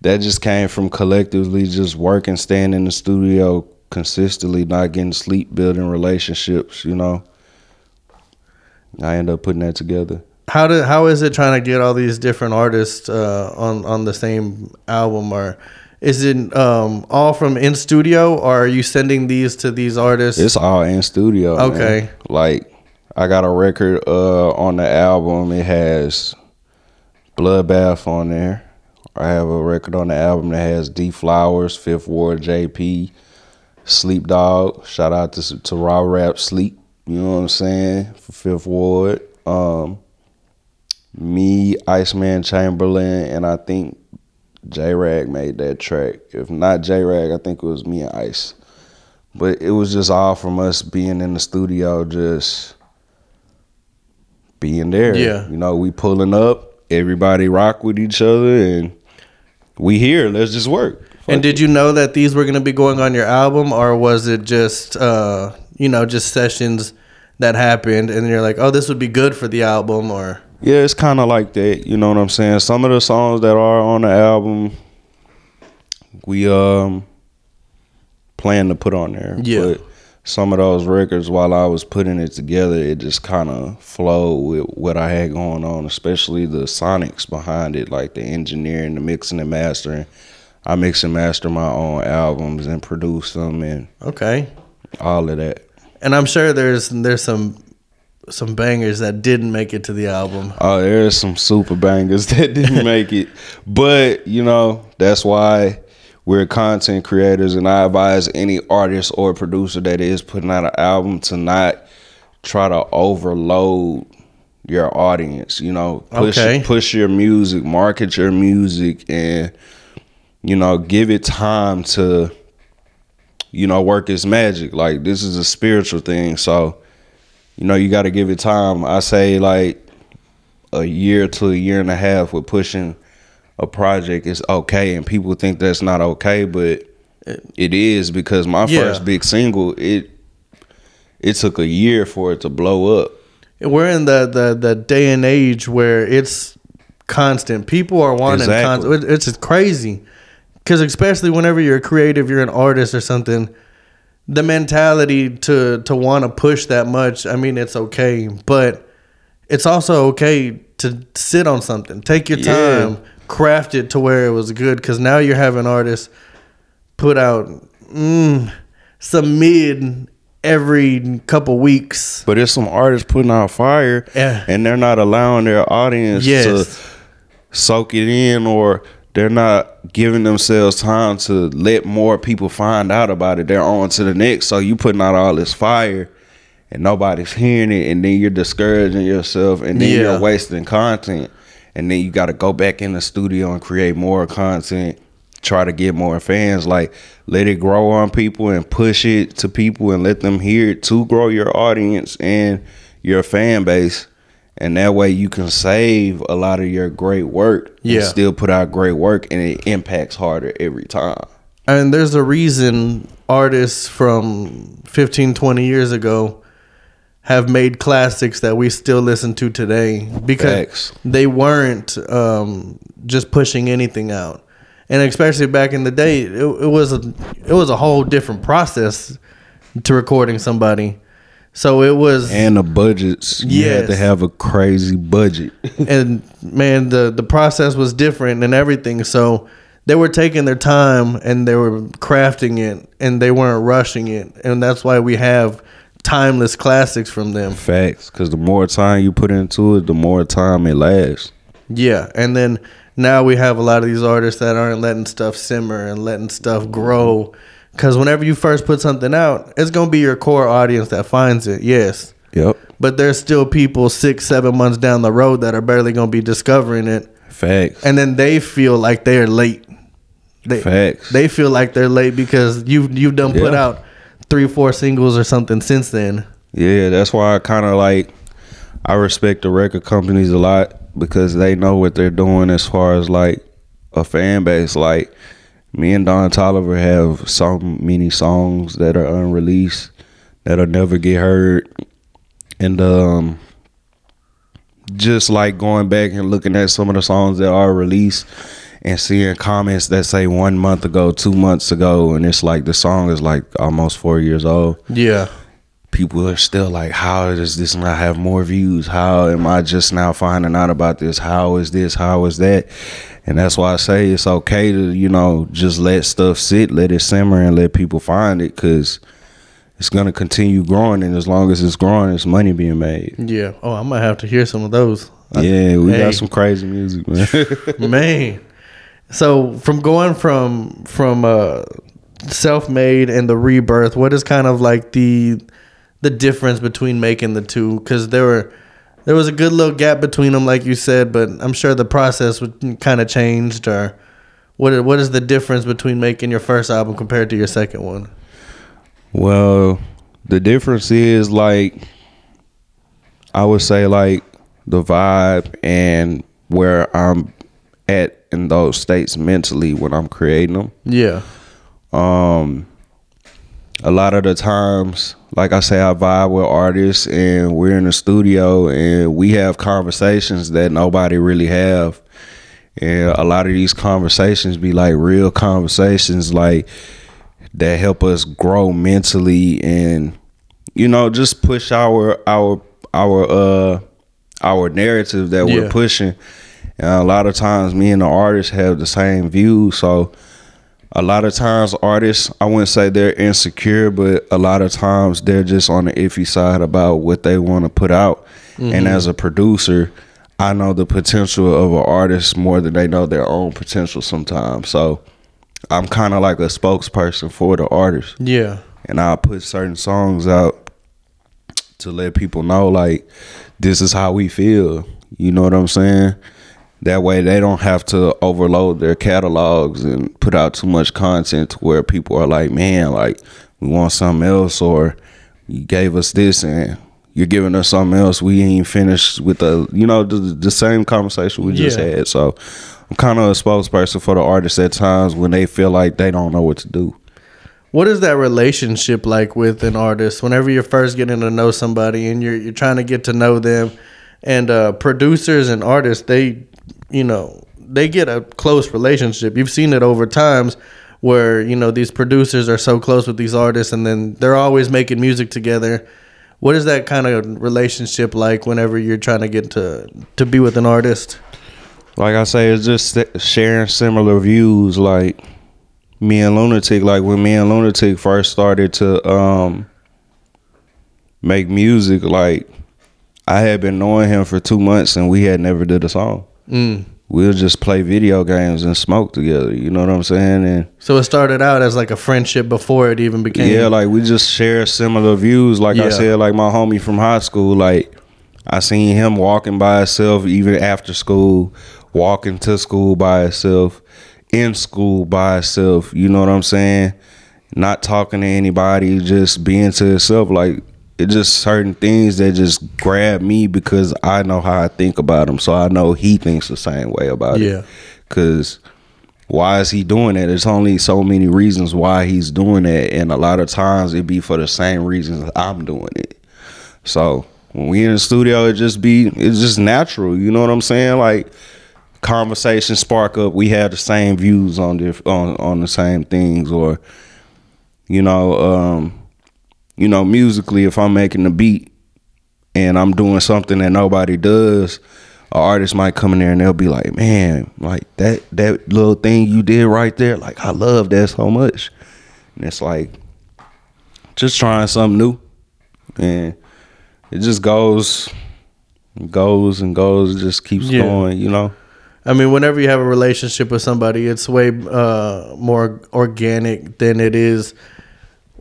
that just came from collectively just working, staying in the studio consistently, not getting sleep, building relationships. You know, I ended up putting that together.
How did how is it trying to get all these different artists uh, on on the same album or is it um, all from in studio or are you sending these to these artists?
It's all in studio. man.
Okay.
like I got a record uh, on the album. It has Bloodbath on there. I have a record on the album that has D Flowers, Fifth Ward, JP, Sleep Dog. Shout out to to Raw Rap Sleep. You know what I'm saying for Fifth Ward. Um, me, Iceman Chamberlain, and I think J Rag made that track. If not J Rag, I think it was me and Ice. But it was just all from us being in the studio, just being there.
Yeah.
You know, we pulling up, everybody rock with each other, and we here. Let's just work.
and did you know that these were going to be going on your album or was it just uh, you know just sessions that happened, and you're like, oh, this would be good for the album, or
Yeah, it's kind of like that. You know what I'm saying? Some of the songs that are on the album, we um plan to put on there.
Yeah.
But some of those records, while I was putting it together, it just kind of flowed with what I had going on, especially the sonics behind it, like the engineering, the mixing and mastering. I mix and master my own albums and produce them and
okay.
all of that.
And I'm sure there's there's some some bangers that didn't make it to the album.
Oh, there's some super bangers [laughs] that didn't make it. But, you know, that's why we're content creators and I advise any artist or producer that is putting out an album to not try to overload your audience, you know. Push
Okay.
push your music, market your music and you know, give it time to you know, work its magic. Like this is a spiritual thing, so you know, you got to give it time. I say like a year to a year and a half with pushing a project is okay, and people think that's not okay, but it is because my
Yeah.
first big single it it took a year for it to blow up.
We're in the the the day and age where it's constant. People are wanting
Exactly.
constant. It's crazy. Because especially whenever you're creative, you're an artist or something. The mentality to to want to push that much, I mean, it's okay, but it's also okay to sit on something. Take your
Yeah.
time, craft it to where it was good. Because now you're having artists put out mm, some mid every couple weeks.
But there's some artists putting out fire,
Yeah.
and they're not allowing their audience
Yes.
to soak it in, or they're not giving themselves time to let more people find out about it. They're on to the next. So you putting out all this fire, and nobody's hearing it, and then you're discouraging yourself, and then
Yeah.
you're wasting content, and then you got to go back in the studio and create more content. Try to get more fans. Like let it grow on people and push it to people and let them hear it to grow your audience and your fan base. And that way you can save a lot of your great work
Yeah.
and still put out great work and it impacts harder every time.
And there's a reason artists from 15, 20 years ago have made classics that we still listen to today because
Facts.
they weren't um, just pushing anything out. And especially back in the day, it, it was a it was a whole different process to recording somebody. So it was
And the budgets, you had to have a crazy budget. [laughs]
and man, the the process was different and everything. So they were taking their time and they were crafting it and they weren't rushing it, and that's why we have timeless classics from them.
Facts. Because the more time you put into it, the more time it lasts.
Yeah, and then now we have a lot of these artists that aren't letting stuff simmer and letting stuff grow. Because whenever you first put something out, it's gonna be your core audience that finds it. Yes,
Yep.
but there's still people six, seven months down the road that are barely gonna be discovering it.
Facts.
and then they feel like they're late. They,
Facts.
They feel like they're late because you've you've done put out three, four singles or something since then.
Yeah, that's why I kind of like I respect the record companies a lot because they know what they're doing as far as like a fan base. Like me and Don Toliver have so many songs that are unreleased that'll never get heard, and um, just like going back and looking at some of the songs that are released and seeing comments that say one month ago, two months ago, and it's like the song is like almost four years old
Yeah,
people are still like, how does this not have more views? How am I just now finding out about this? How is this? How is that? And that's why I say it's okay to, you know, just let stuff sit, let it simmer, and let people find it because it's going to continue growing. And as long as it's growing, it's money being made.
yeah. Oh, I might have to hear some of those.
Yeah, we
Hey.
got some crazy music, man. [laughs] [laughs]
Man, so from going from from uh, self-made and the rebirth, what is kind of like the the difference between making the two? Because there were there was a good little gap between them, like you said, but I'm sure the process would kind of changed. Or what what is the difference between making your first album compared to your second one?
Well, the difference is like I would say like the vibe and where I'm at in those states mentally when I'm creating them.
Yeah,
Um a lot of the times like I say, I vibe with artists, and we're in the studio, and we have conversations that nobody really have. And a lot of these conversations be like real conversations, like that help us grow mentally, and you know, just push our our our uh our narrative that
Yeah.
we're pushing. And a lot of times, me and the artists have the same view, so a lot of times artists i wouldn't say they're insecure but a lot of times they're just on the iffy side about what they want to put out. And mm-hmm. as a producer i know the potential of an artist more than they know their own potential sometimes. So i'm kind of like a spokesperson for the artist.
Yeah.
and i put certain songs out to let people know like this is how we feel. You know what i'm saying that way they don't have to overload their catalogs and put out too much content to where people are like man like we want something else or you gave us this and you're giving us something else we ain't finished with the you know the, the same conversation we just
Yeah.
had so i'm kind of a spokesperson for the artists at times when they feel like they don't know what to do
What is that relationship like with an artist? Whenever you're first getting to know somebody and you're you're trying to get to know them, and uh, producers and artists, they, you know, they get a close relationship. You've seen it over times where you know these producers are so close with these artists, and then they're always making music together. What is that kind of relationship like whenever you're trying to get to to be with an artist?
like I say, it's just sharing similar views. Like me and Lunatic, like when me and Lunatic first started to um make music, like I had been knowing him for two months and we had never did a song.
Mm.
We'll just play video games and smoke together. You know what I'm saying? And
So it started out as like a friendship before it even became.
yeah, like we just share similar views. Like
Yeah.
I said, like my homie from high school, like I seen him walking by himself even after school, walking to school by himself, in school by himself. You know what I'm saying? Not talking to anybody, just being to himself. Like it just certain things that just grab me because I know how I think about him. So I know he thinks the same way about
Yeah.
it. Cause why is he doing that? There's only so many reasons why he's doing that, and a lot of times it be for the same reasons I'm doing it. So when we in the studio, it just be it's just natural. You know what I'm saying? Like conversations spark up. We have the same views on the on on the same things, or you know, um, you know, musically, if I'm making a beat and I'm doing something that nobody does, an artist might come in there and they'll be like, "Man, like that that little thing you did right there, like I love that so much." And it's like just trying something new, and it just goes, goes and goes, just keeps
Yeah.
going, you know.
I mean, whenever you have a relationship with somebody, it's way uh, more organic than it is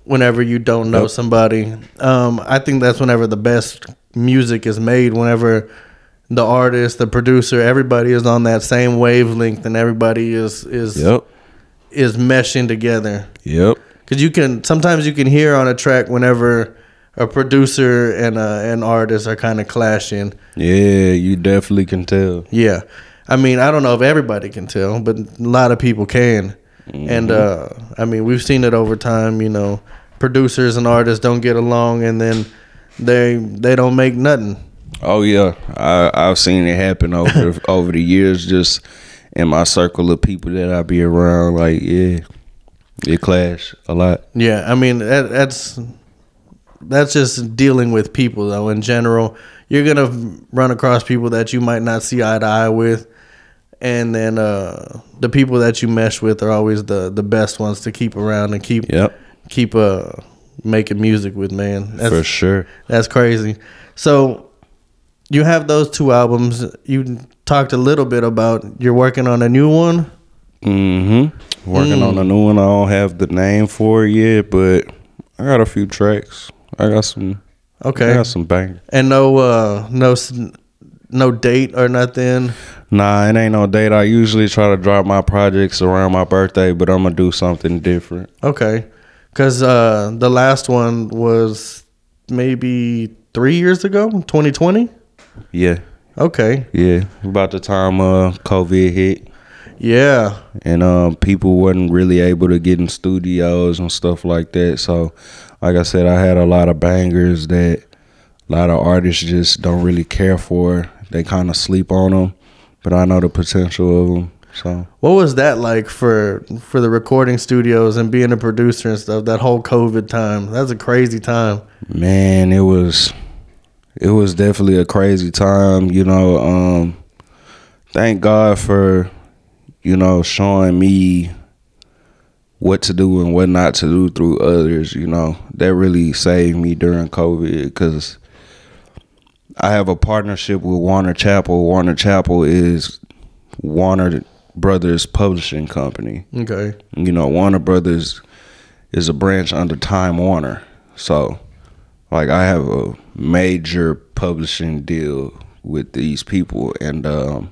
whenever you don't know
Yep.
somebody. Um, I think that's whenever the best music is made. Whenever the artist, the producer, everybody is on that same wavelength, and everybody is is
Yep.
is meshing together.
Yep.
Because you can sometimes you can hear on a track whenever a producer and a, an artist are kind of clashing.
Yeah, you definitely can tell.
Yeah. I mean, I don't know if everybody can tell, but a lot of people can. And uh I mean, we've seen it over time, you know, producers and artists don't get along and then they they don't make nothing.
Oh yeah, I I've seen it happen over [laughs] over the years, just in my circle of people that I be around. Like yeah, it clash a lot.
Yeah, I mean, that, that's that's just dealing with people though in general. You're going to run across people that you might not see eye to eye with. And then uh, the people that you mesh with are always the, the best ones to keep around and keep
Yep,
keep uh making music with man. That's,
for sure.
That's crazy. So you have those two albums. You talked a little bit about you're working on a new one.
Mm-hmm. Working
Mm.
on a new one. I don't have the name for it yet, but I got a few tracks. I got some. I
Okay.
got some bangers.
And no uh no no date or nothing.
Nah, it ain't no date. I usually try to drop my projects around my birthday, but I'm gonna do something different.
Okay. Cuz uh the last one was maybe 3 years ago, 2020.
Yeah,
Okay.
yeah. About the time uh COVID hit.
Yeah.
and um, people wasn't really able to get in studios and stuff like that. So like I said, I had a lot of bangers that a lot of artists just don't really care for. They kind of sleep on them, but I know the potential of them. So
What was that like for for the recording studios and being a producer and stuff? That whole COVID time, that's a crazy time.
man, it was it was definitely a crazy time. You know, um, thank God for you know showing me what to do and what not to do through others. You know, that really saved me during COVID because I have a partnership with Warner Chappell. Warner Chappell is Warner Brothers Publishing Company.
Okay.
You know, Warner Brothers is a branch under Time Warner. So, like, I have a major publishing deal with these people, and um,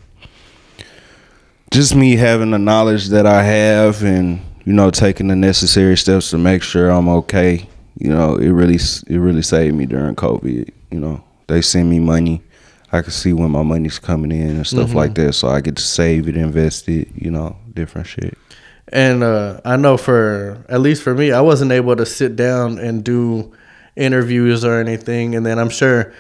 just me having the knowledge that I have, and you know, taking the necessary steps to make sure I'm okay. You know, it really it really saved me during COVID. You know, they send me money. I can see when my money's coming in and stuff like that, so I get to save it, invest it. You know, different shit.
And uh, I know for at least for me, I wasn't able to sit down and do interviews or anything, and then I'm sure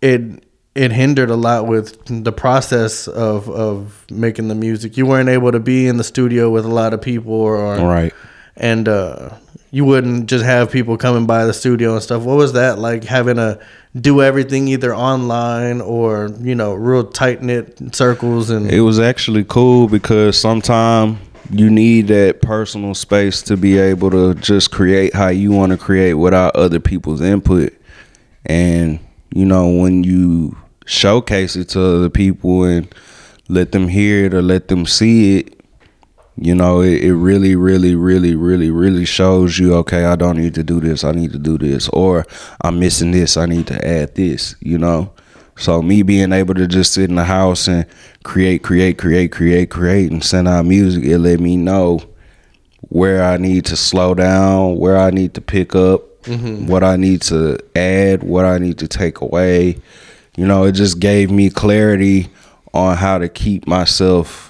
it it hindered a lot with the process of of making the music. You weren't able to be in the studio with a lot of people, or, or
Right.
and uh, you wouldn't just have people coming by the studio and stuff. What was that like having to do everything either online or you know real tight knit circles and
It was actually cool because sometimes you need that personal space to be able to just create how you want to create without other people's input. And you know, when you showcase it to other people and let them hear it or let them see it, you know, it, it really, really, really, really, really shows you, okay, I don't need to do this, I need to do this, or I'm missing this, I need to add this, you know. So me being able to just sit in the house and create, create, create, create, create, and send out music, it let me know where I need to slow down, where I need to pick up, mm-hmm. what I need to add, what I need to take away. You know, it just gave me clarity on how to keep myself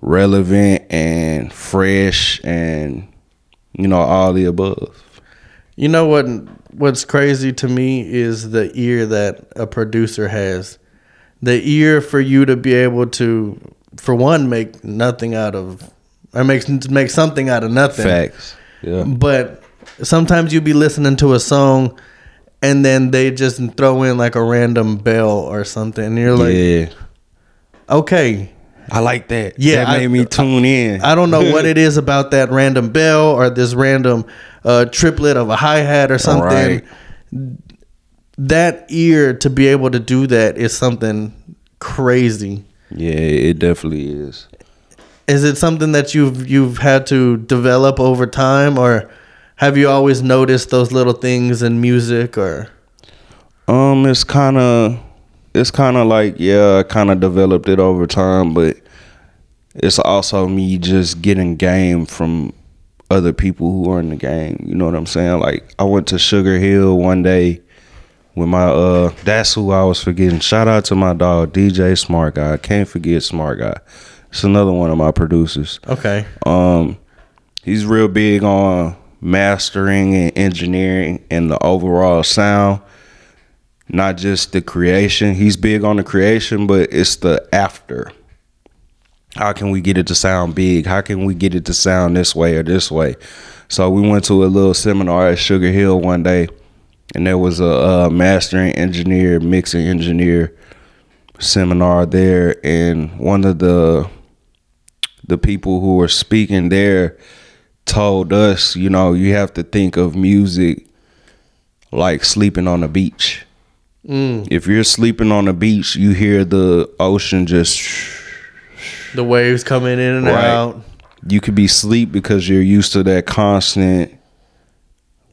relevant and fresh and you know all the above.
You know what? What's crazy to me is the ear that a producer has. The ear for you to be able to, for one, make nothing out of, or make make something out of nothing.
Facts. Yeah.
But sometimes you be listening to a song, and then they just throw in like a random bell or something, and you're like,
yeah.
okay,
I like that.
Yeah,
That
I-
made me tune in.
I don't know what [laughs] it is about that random bell or this random uh, triplet of a hi hat or something.
Right.
That ear to be able to do that is something crazy.
yeah, it definitely is.
Is it something that you've you've had to develop over time, or have you always noticed those little things in music? Or
Um, it's kind of, it's kind of like yeah, I kind of developed it over time, but it's also me just getting game from other people who are in the game. You know what I'm saying? Like I went to Sugar Hill one day with my uh, that's who I was forgetting. Shout out to my dog DJ Smart Guy. I can't forget Smart Guy. It's another one of my producers.
okay,
Um, he's real big on mastering and engineering and the overall sound, not just the creation. He's big on the creation, but it's the after. How can we get it to sound big? How can we get it to sound this way or this way? So we went to a little seminar at Sugar Hill one day, and there was a, uh mastering engineer, mixing engineer seminar there, and one of the the people who were speaking there told us, you know, you have to think of music like sleeping on a beach.
Mm,
If you're sleeping on a beach, you hear the ocean just.
the waves coming in and
Right.
out.
You could be asleep because you're used to that constant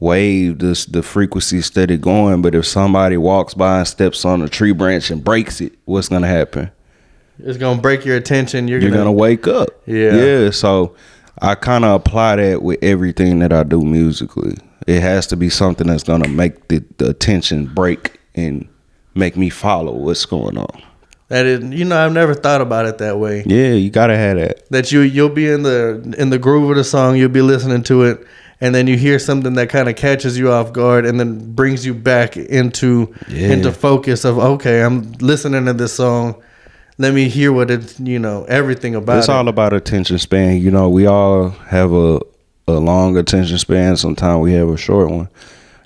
wave, this the frequency steady going. But if somebody walks by and steps on a tree branch and breaks it, what's gonna happen?
It's gonna break your attention. You're,
you're
gonna,
gonna wake up.
Yeah.
Yeah. So I kind of apply that with everything that I do musically. It has to be something that's gonna make the, the attention break and make me follow what's going on.
That is, you know, I've never thought about it that way.
Yeah, you gotta have that.
that you you'll be in the in the groove of the song you'll be listening to it and then you hear something that kind of catches you off guard and then brings you back into
Yeah.
into focus of okay, I'm listening to this song. Let me hear what it's you know everything about
It's
it.
all about attention span. You know, we all have a a long attention span. Sometimes we have a short one.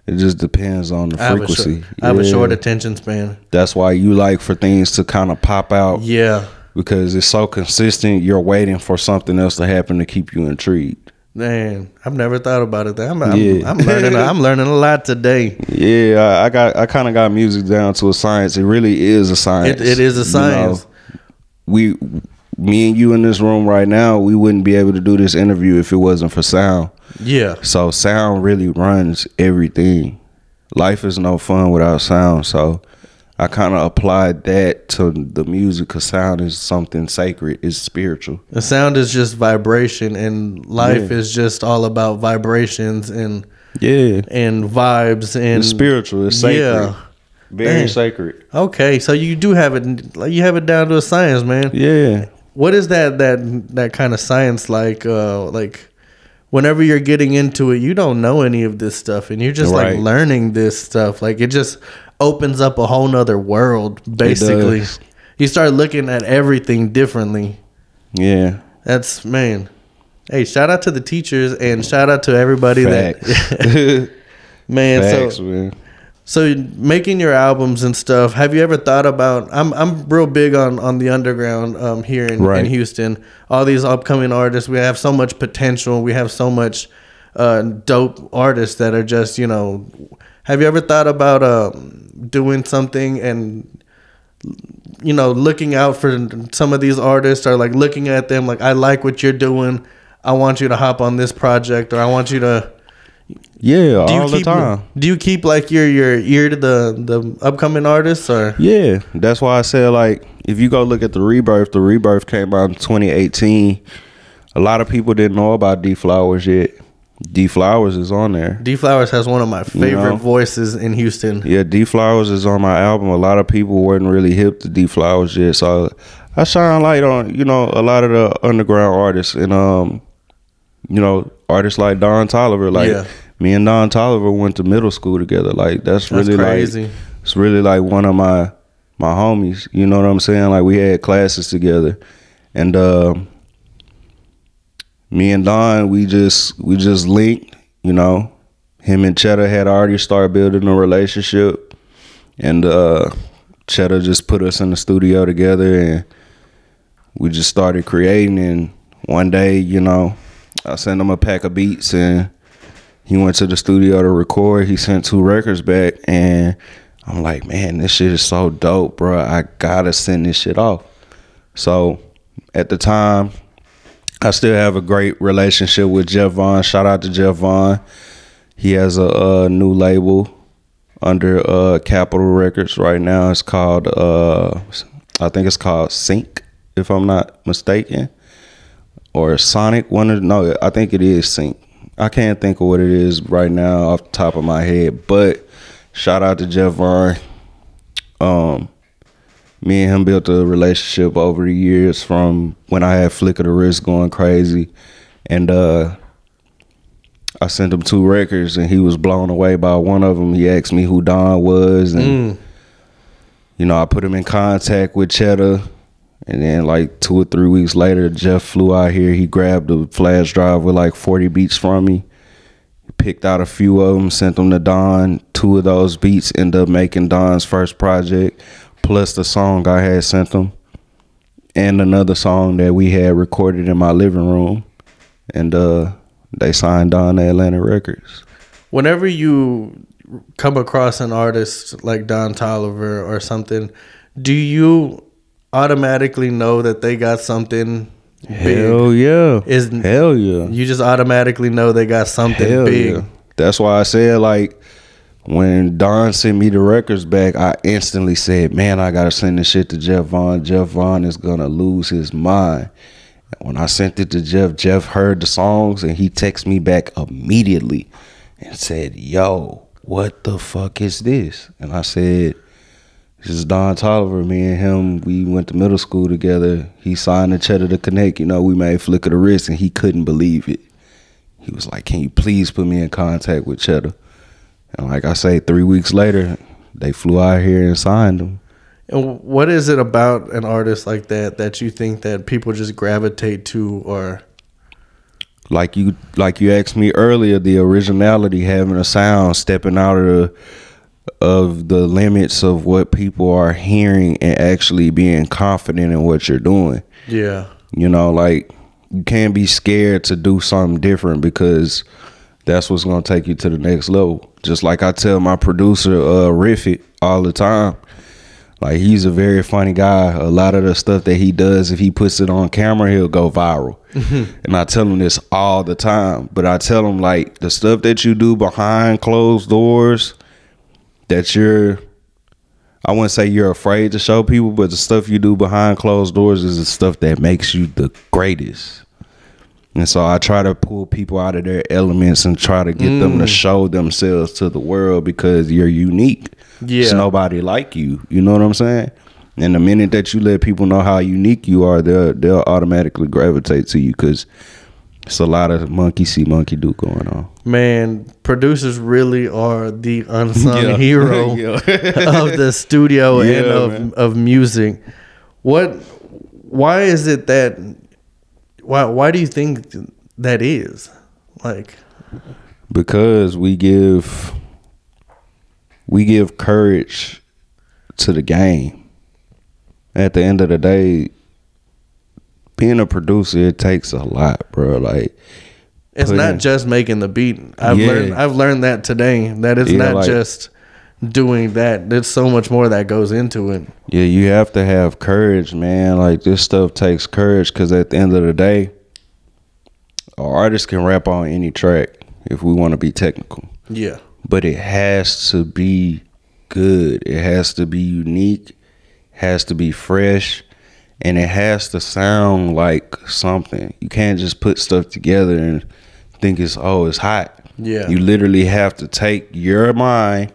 It just depends on the
I have, a
frequency.
I have a short attention span.
That's why you like for things to kind of pop out
Yeah,
because it's so consistent. You're waiting for something else to happen to keep you intrigued.
man, I've never thought about it. I'm, I'm,
Yeah.
I'm learning. I'm learning a lot today.
Yeah, I, I got I kind of got music down to a science. It really is a science.
It, it is a
You
science.
know, we, me and you in this room right now, we wouldn't be able to do this interview if it wasn't for sound.
Yeah,
So sound really runs everything. Life is no fun without sound. So I kind of applied that to the music because sound is something sacred. It's spiritual.
the sound is just vibration, and life
Yeah.
is just all about vibrations and
Yeah,
and vibes and
it's spiritual. It's sacred.
Yeah.
Very
Dang.
sacred.
Okay, so you do have it. You have it down to a science, man.
Yeah.
What is that that that kind of science like? Uh, like whenever you're getting into it, you don't know any of this stuff, and you're just like learning this stuff. Like it just opens up a whole nother world. Basically, you start looking at everything differently.
Yeah.
That's man. Hey, shout out to the teachers and shout out to everybody
Facts.
that [laughs] [laughs] man.
Facts,
so
man.
So making your albums and stuff, have you ever thought about? I'm I'm real big on on the underground um, here in, in Houston. All these upcoming artists, we have so much potential. We have so much uh, dope artists that are just you know. Have you ever thought about um, doing something and you know looking out for some of these artists or like looking at them like I like what you're doing. I want you to hop on this project or I want you to
Yeah,
do you
all
keep
the time.
do you keep like your your ear to the the upcoming artists or
Yeah, that's why I said like if you go look at the rebirth, the rebirth came out in 2018. A lot of people didn't know about D Flowers yet. D Flowers is on there.
D Flowers has one of my favorite
know?
voices in Houston.
Yeah, D Flowers is on my album. A lot of people weren't really hip to D Flowers yet, so I shine light on you know a lot of the underground artists and um you know artists like Don Toliver. Like
Yeah.
Me and Don Toliver went to middle school together. Like that's,
That's
really
crazy.
like it's really like one of my my homies. You know what I'm saying? Like we had classes together, and um me and Don, we just we just linked. You know, him and Chedda had already started building a relationship, and uh Chedda just put us in the studio together, and we just started creating. And one day, you know, I sent him a pack of beats, and he went to the studio to record. He sent two records back, and I'm like, man, this shit is so dope, bro. I gotta send this shit off. So at the time, I still have a great relationship with Jeff Vaughn. Shout out to Jeff Vaughn. He has a, uh new label under uh, Capitol Records right now. It's called, uh, I think it's called Sync, if I'm not mistaken, or Sonic. One of no, I think it is Sync. I can't think of what it is right now off the top of my head, but shout out to Jeff Vaughn. Um, me and him built a relationship over the years from when I had Flicka Da Wrist going crazy. And uh I sent him two records and he was blown away by one of them. He asked me who Don was and
Mm.
you know, I put him in contact with Chedda and then like two or three weeks later Jeff flew out here. He grabbed a flash drive with like 40 beats from me. Picked out a few of them, sent them to Don. Two of those beats ended up making Don's first project, plus the song I had sent him, and another song that we had recorded in my living room, and uh, they signed Don to Atlantic Records.
Whenever you come across an artist like Don Toliver or something, do you automatically know that they got something
Hell
big?
yeah!
Is
Hell yeah!
you just automatically know they got something
Hell
big?
yeah. That's why I said like when Don sent me the records back, I instantly said, "Man, I gotta send this shit to Jeff Vaughn. Jeff Vaughn is gonna lose his mind." When I sent it to Jeff, Jeff heard the songs and he texted me back immediately and said, "Yo, what the fuck is this?" And I said. This is Don Toliver. Me and him, we went to middle school together. He signed the Chedda Da Connect. You know, we made Flicka Da Wrist, and he couldn't believe it. he was like, "Can you please put me in contact with Chedda?" And like I say, three weeks later, they flew out here and signed him.
And what is it about an artist like that that you think that people just gravitate to or
like you like you asked me earlier, the originality, having a sound, stepping out of the of the limits of what people are hearing and actually being confident in what you're doing.
yeah.
You know, like you can't be scared to do something different because that's what's gonna take you to the next level. Just like I tell my producer, uh Riffit all the time. Like he's a very funny guy. A lot of the stuff that he does, if he puts it on camera, he'll go viral. [laughs] and I tell him this all the time. But I tell him like the stuff that you do behind closed doors, that you're I wouldn't say you're afraid to show people, but the stuff you do behind closed doors is the stuff that makes you the greatest. And so I try to pull people out of their elements and try to get them to mm. show themselves to the world because you're unique. There's
Yeah.
nobody like you. You know what I'm saying? And the minute that you let people know how unique you are, they'll they'll automatically gravitate to you because it's a lot of monkey see, monkey do going on.
Man, producers really are the unsung [laughs]
Yeah.
hero [laughs]
Yeah. [laughs]
of the studio and of
man.
of music. What why is it that why why do you think that is? Like
because we give we give courage to the game. At the end of the day, being a producer it takes a lot, bro. Like
it's not
in-
just making the beat. I've
Yeah.
learned I've learned that today. That it's
Yeah,
not
like-
just doing that. There's so much more that goes into it.
yeah, you have to have courage, man. Like this stuff takes courage because at the end of the day, an artist can rap on any track if we want to be technical.
Yeah.
but it has to be good. It has to be unique, has to be fresh, and it has to sound like something. You can't just put stuff together and think it's oh, it's hot.
Yeah.
You literally have to take your mind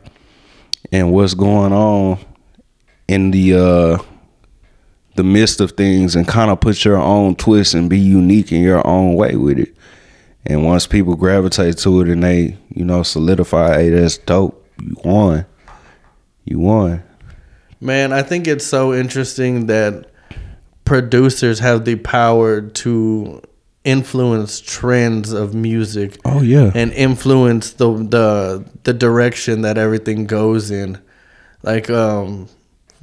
and what's going on in the uh the midst of things and kind of put your own twist and be unique in your own way with it. And once people gravitate to it and they, you know, solidify, hey, that's dope. You won. You won.
Man, I think it's so interesting that producers have the power to influence trends of music
Oh yeah.
and influence the the the direction that everything goes in. Like um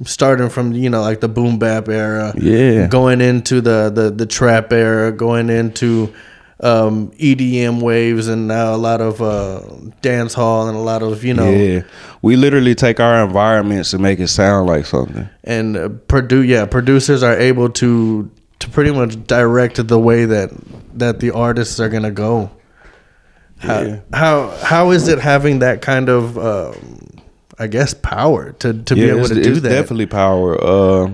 starting from you know like the boom bap era,
Yeah.
going into the the the trap era, going into um EDM waves and now a lot of uh dance hall and a lot of you know
yeah. We literally take our environments and make it sound like something.
and uh, produ yeah producers are able to to pretty much direct the way that that the artists are gonna go how
Yeah.
how, how is it having that kind of um, i guess power to to be able to do that
definitely power. Uh,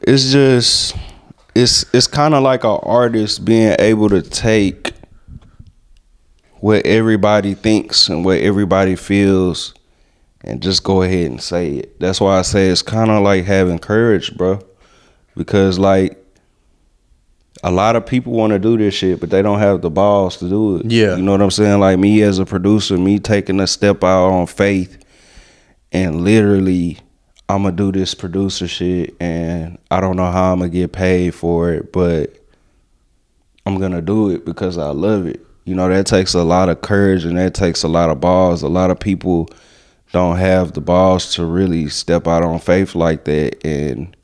it's just it's it's kind of like an artist being able to take what everybody thinks and what everybody feels and just go ahead and say it. That's why I say it's kind of like having courage, bro. Because like a lot of people want to do this shit, but they don't have the balls to do it.
Yeah.
You know what I'm saying? Like me as a producer, me taking a step out on faith and literally I'm gonna do this producer shit and I don't know how I'm gonna get paid for it, but I'm gonna do it because I love it. You know, that takes a lot of courage and that takes a lot of balls. A lot of people don't have the balls to really step out on faith like that and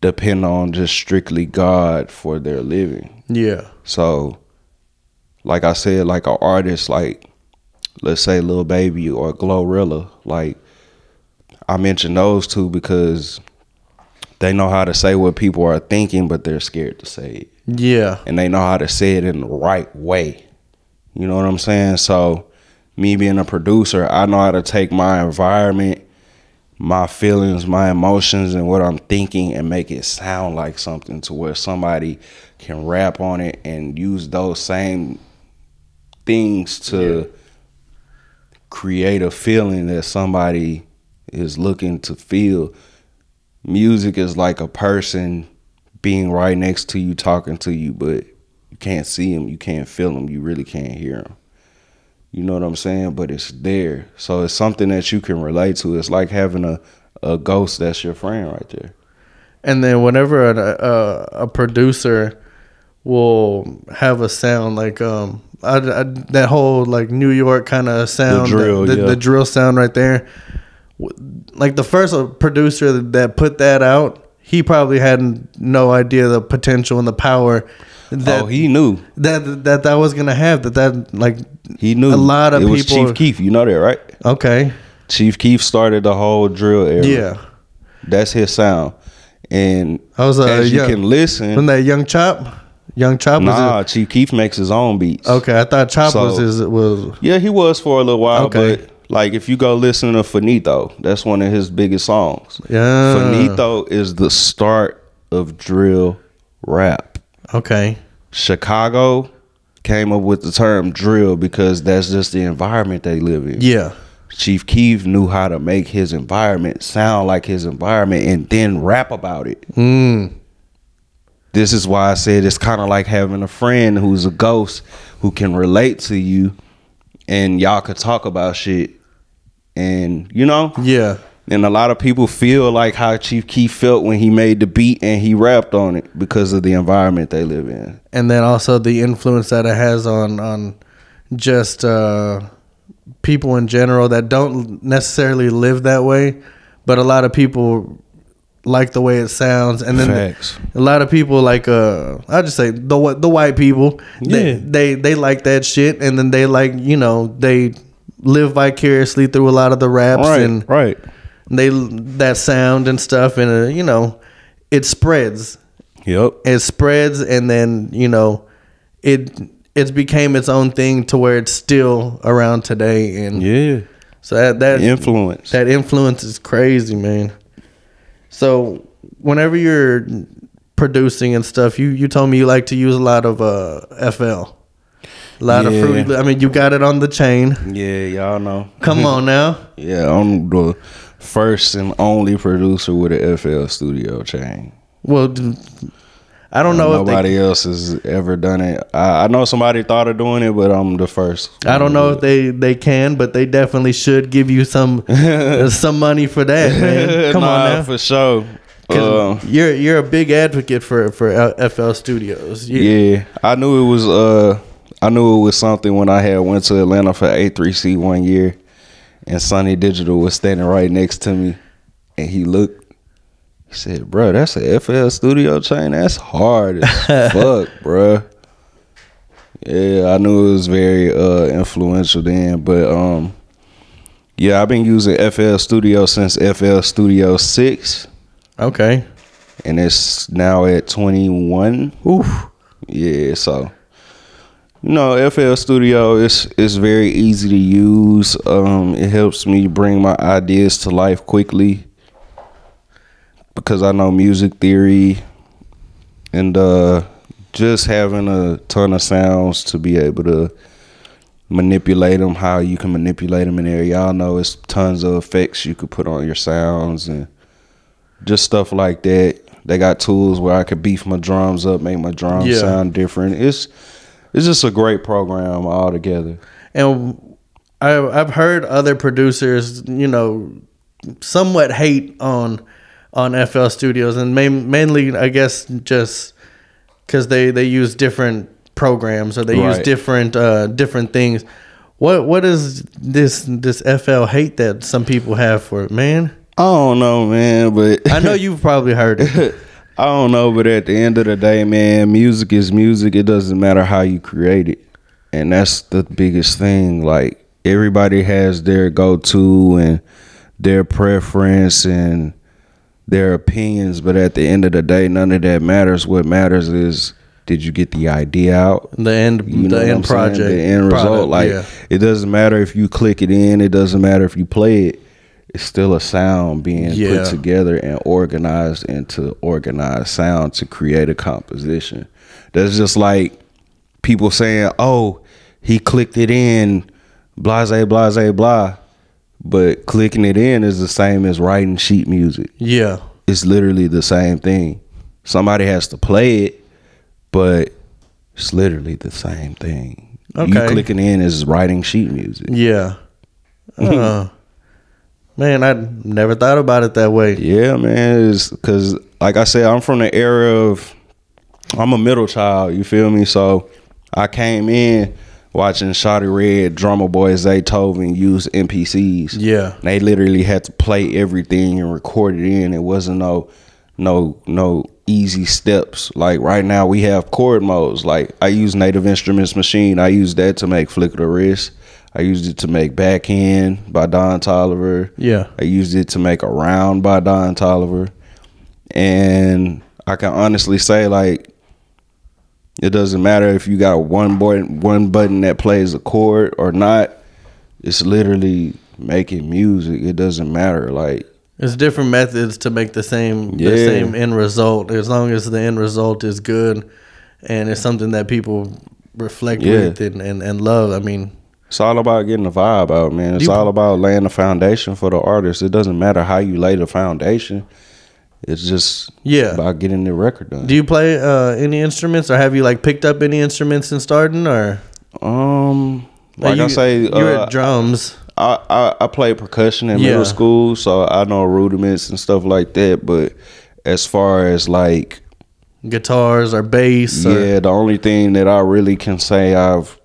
depend on just strictly God for their living.
yeah
So, like I said, like an artist, like let's say Lil Baby or Glorilla, like I mentioned those two because they know how to say what people are thinking, but they're scared to say it,
yeah
and they know how to say it in the right way. You know what I'm saying? So, me being a producer, I know how to take my environment, my feelings, my emotions, and what I'm thinking, and make it sound like something to where somebody can rap on it and use those same things to create a feeling that somebody is looking to feel. Music is like a person being right next to you, talking to you, but You can't see him, you can't feel him, you really can't hear him. You know what I'm saying? But it's there. So it's something that you can relate to. It's like having a, a ghost that's your friend right there.
And then whenever a, a, a producer will have a sound like um I, I- that whole like New York kind of sound,
drill,
the, the,
yeah.
the drill sound right there. Like the first producer that put that out, he probably had no idea the potential and the power that
oh, he knew.
that that that was gonna have. That that like
He knew.
A lot of
it was
people-
Chief Keef. You know that, right?
okay,
Chief Keef started the whole drill era.
yeah.
That's his sound. And
I was uh,
as you can listen,
when that young chop, young chop was
nah,
it?
Chief Keef makes his own beats.
Okay, I thought chop
So-
was his was
Yeah, he was for a little while,
Okay.
but like if you go listen to Finito, that's one of his biggest songs.
yeah.
Finito is the start of drill rap.
Okay.
Chicago came up with the term drill because that's just the environment they live in.
Yeah.
Chief Keef knew how to make his environment sound like his environment and then rap about it.
Mm.
This is why I said it's kind of like having a friend who's a ghost who can relate to you and y'all could talk about shit. And you know,
Yeah.
and a lot of people feel like how Chief Keef felt when he made the beat and he rapped on it because of the environment they live in.
And then also the influence that it has on on just uh people in general that don't necessarily live that way, but a lot of people like the way it sounds and then
Facts.
a lot of people like uh I just say the wh- the white people they,
Yeah.
they they like that shit and then they like you know they live vicariously through a lot of the raps and
right.
they that sound and stuff and uh, you know it spreads
Yep.
it spreads and then you know it it's became its own thing to where it's still around today and
Yeah.
so that that
Influence.
that influence is crazy man so whenever you're producing and stuff you you told me you like to use a lot of uh fl a lot
Yeah.
of fruity i mean you got it on the chain
yeah, y'all know.
come on [laughs] now
Yeah, I'm the first and only producer with a FL Studio chain.
well i don't know if they
Nobody else has ever done it. I, I know somebody thought of doing it, but I'm the first.
I don't know if they they can, but they definitely should give you some [laughs] some money for that, man. [laughs] Come
Nah,
on now,
for sure. Uh,
you're you're a big advocate for for FL Studios. You-
yeah, I knew it was. Uh, I knew it was something when I had went to Atlanta for A3C one year, and Sonny Digital was standing right next to me, and he looked. Said, "Bro, that's a FL Studio chain. That's hard as [laughs] fuck, bro." Yeah, I knew it was very uh, influential then, but um, yeah, I've been using FL Studio since FL Studio six,
Okay.
and it's now at twenty one.
Oof.
Yeah, so you know, FL Studio is is very easy to use. Um, it helps me bring my ideas to life quickly because I know music theory and uh, just having a ton of sounds to be able to manipulate them how you can manipulate them in there. Y'all know it's tons of effects you could put on your sounds and just stuff like that. They got tools where I could beef my drums up, make my drums
Yeah.
sound different. It's it's just a great program altogether.
And I I've heard other producers, you know, somewhat hate on on FL Studios, and main, mainly I guess just because they they use different programs or they use different uh, different things. What what is this this FL hate that some people have for it, man?
I don't know, man, but [laughs]
I know you've probably heard it. [laughs]
I don't know, but at the end of the day, man, music is music. It doesn't matter how you create it. And that's the biggest thing. Like everybody has their go to and their preference and their opinions, but at the end of the day, none of that matters. What matters is did you get the idea out?
The end
You know
the end
I'm saying?
project,
the end result. Like
yeah.
it doesn't matter if you click it in. It doesn't matter if you play it. It's still a sound being
Yeah.
put together and organized into organized sound to create a composition. That's just like people saying, "Oh, he clicked it in, blase, blase, blah." But clicking it in is the same as writing sheet music
yeah.
it's literally the same thing. Somebody has to play it, but It's literally the same thing.
Okay.
You clicking in is writing sheet music.
Yeah. Uh, man, I never thought about it that way.
Yeah, man. Because, like I said, I'm from the era of. I'm a middle child. You feel me? So I came in watching Shawty Redd, Drumma Boy, Zaytoven use MPCs.
Yeah.
They literally had to play everything and record it in. It wasn't no, no, no easy steps. Like right now, we have chord modes. Like I use Native Instruments Maschine. I use that to make Flicka Da Wrist. I used it to make Backend by Don Toliver.
Yeah.
I used it to make Around by Don Toliver. And I can honestly say, like, it doesn't matter if you got one button, one button that plays a chord or not. It's literally making music. It doesn't matter. Like,
It's different methods to make the same the same end result. As long as the end result is good and it's something that people reflect
Yeah.
with and, and, and love. I mean,
it's all about getting the vibe out, man. It's all about laying the foundation for the artist. It doesn't matter how you lay the foundation. It's just
Yeah.
about getting the record done.
do you play uh, any instruments or have you like picked up any instruments in starting or
um, like
you,
I say,
you're
uh,
at drums.
I, I, I played percussion in
Yeah.
middle school, so I know rudiments and stuff like that. But as far as like,
guitars or bass or
yeah, the only thing that I really can say I've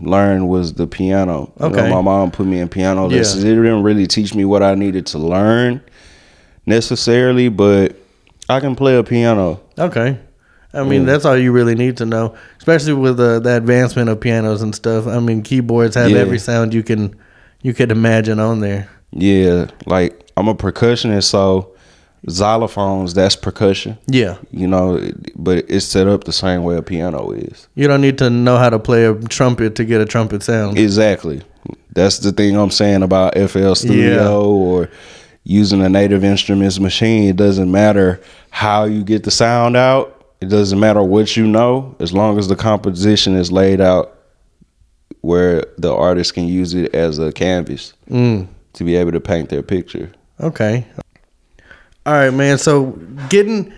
learned was the piano. You know,
Okay.
my mom put me in piano
Yeah.
lessons. It didn't really teach me what I needed to learn necessarily, but I can play a piano.
Okay. I mean, that's all you really need to know, especially with the, the advancement of pianos and stuff. I mean, keyboards have
Yeah.
every sound you can you could imagine on there.
Yeah, like I'm a percussionist, so xylophones that's percussion.
Yeah.
You know, but it's set up the same way a piano is.
You don't need to know how to play a trumpet to get a trumpet sound.
Exactly. That's the thing I'm saying about FL Studio
Yeah.
or using a native instruments Maschine. It doesn't matter how you get the sound out. It doesn't matter what you know, as long as the composition is laid out where the artist can use it as a canvas
Mm.
to be able to paint their picture.
Okay. All right, man. So getting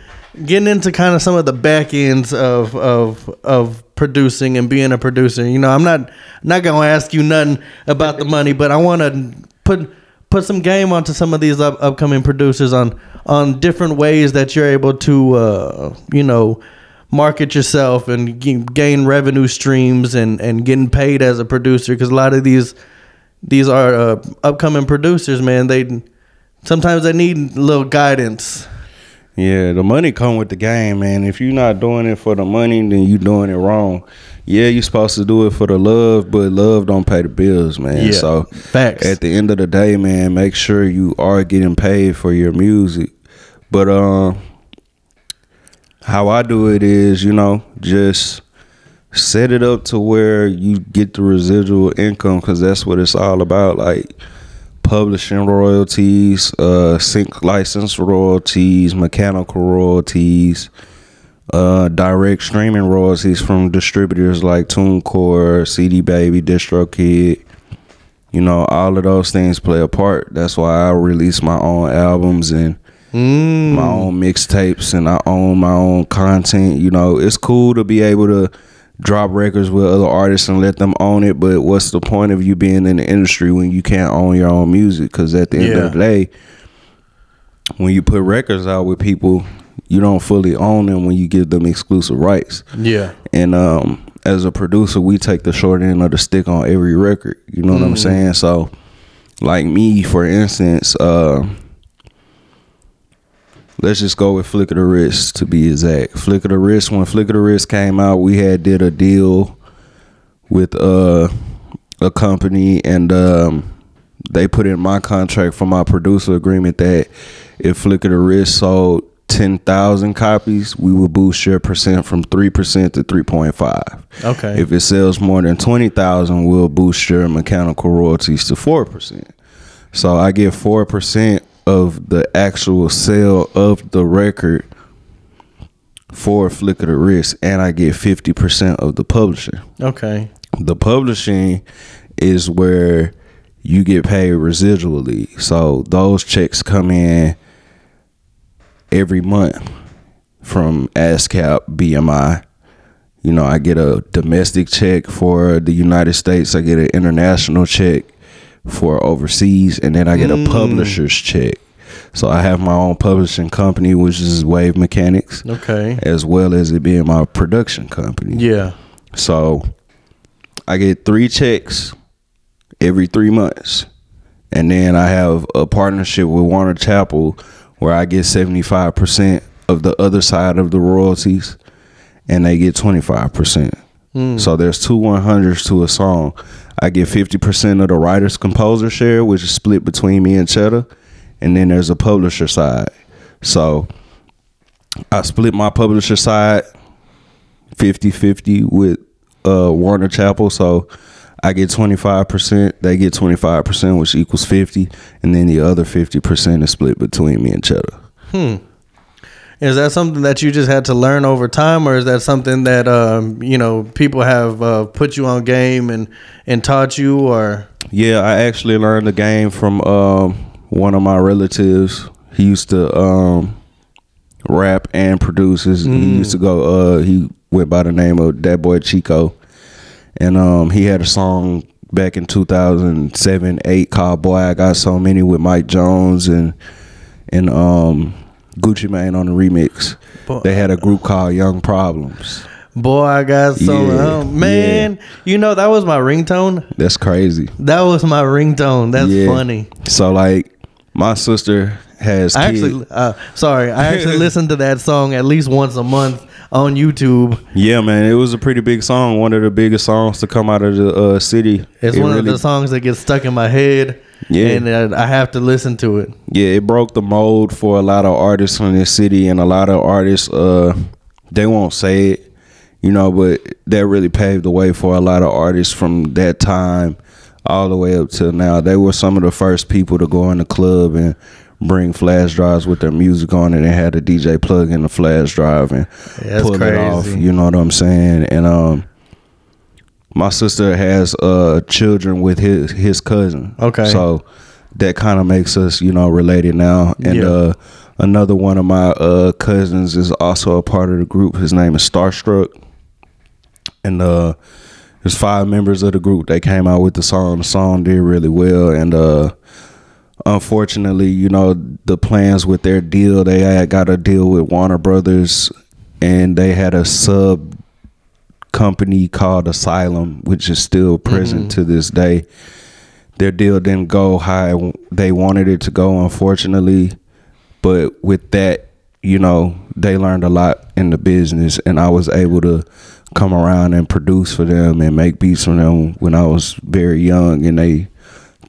getting into kind of some of the back ends of of of producing and being a producer. You know, I'm not not gonna ask you nothing about the money, but I want to put put some game onto some of these up, upcoming producers on on different ways that you're able to uh, you know market yourself and g- gain revenue streams and and getting paid as a producer because a lot of these these are uh, upcoming producers man they sometimes they need a little guidance
Yeah, the money come with the game, man. If you're not doing it for the money, then you doing it wrong. Yeah, you're supposed to do it for the love, but love don't pay the bills, man.
Yeah,
so
facts.
at the end of the day, man, make sure you are getting paid for your music. But um how I do it is, you know, just set it up to where you get the residual income cuz that's what it's all about like publishing royalties, uh, sync license royalties, mechanical royalties, uh, direct streaming royalties from distributors like TuneCore, CD Baby, DistroKid. You know, all of those things play a part. That's why I release my own albums and
mm.
my own mixtapes and I own my own content. You know, it's cool to be able to drop records with other artists and let them own it, but what's the point of you being in the industry when you can't own your own music? Because at the end
Yeah.
of the day, when you put records out with people, you don't fully own them when you give them exclusive rights.
yeah
And um, as a producer, we take the short end of the stick on every record. You know what I'm saying? So, like me, for instance, uh, let's just go with Flicka Da Wrist to be exact. Flicka Da Wrist, when Flicka Da Wrist came out, we had did a deal with uh, a company, and um, they put in my contract for my producer agreement that if Flicka Da Wrist sold 10,000 copies, we would boost your percent from 3% to 3.5.
Okay.
If it sells more than 20,000, we'll boost your mechanical royalties to 4%. So I get 4% of the actual sale of the record for a Flicka Da Wrist, and I get 50% of the publishing.
okay
The publishing is where you get paid residually. So those checks come in every month from ASCAP, BMI. You know, I get a domestic check for the United States. I get an international check for overseas, and then I get a mm. publisher's check. So I have my own publishing company, which is Wave Mechanics,
Okay.
as well as it being my production company.
Yeah.
So I get three checks every three months. And then I have a partnership with Warner Chappell where I get 75% of the other side of the royalties and they get 25%. So there's two 100s to a song. I get 50% of the writer's composer share, which is split between me and Chedda. And then there's a publisher side. So I split my publisher side 50-50 with uh, Warner Chappell. So I get 25%, they get 25%, which equals 50, and then the other 50% is split between me and Chedda.
Is that something that you just had to learn over time, or is that something that um, you know people have uh, put you on game and and taught you, or
Yeah, I actually learned the game from um, one of my relatives. He used to um, rap and produce. His, He used to go. Uh, he went by the name of that boy Chico, and um, he had a song back in 2007, eight called "Boy I Got So Many" with Mike Jones and and um, Gucci Mane on the remix.
Boy.
They had a group called Young Problems.
boy, I got so
Yeah,
oh, man. You know that was my ringtone.
That's crazy.
That was my ringtone. That's
Yeah.
funny.
So like, my sister has.
I
kids.
actually, uh, sorry, I actually [laughs] listen to that song at least once a month on YouTube.
Yeah, man, it was a pretty big song. One of the biggest songs to come out of the uh, city.
It's
It
one of the songs that gets stuck in my head.
Yeah.
and I have to listen to it.
Yeah, it broke the mold for a lot of artists in this city, and a lot of artists, uh, they won't say it, you know, but that really paved the way for a lot of artists from that time all the way up till now. They were some of the first people to go in the club and bring flash drives with their music on it and had a DJ plug in the flash drive and
Yeah,
pull it off. You know what I'm saying? And um, my sister has uh children with his his cousin.
Okay.
So that kind of makes us, you know, related now. And
Yeah.
uh another one of my uh cousins is also a part of the group. His name is Starstruck. And uh there's five members of the group. They came out with the song. The song did really well and uh unfortunately, you know, the plans with their deal, they had got a deal with Warner Brothers and they had a sub company called Asylum, which is still present mm-hmm. to this day. Their deal didn't go how they wanted it to go, unfortunately. But with that, you know, they learned a lot in the business, and I was able to come around and produce for them and make beats for them when I was very young, and they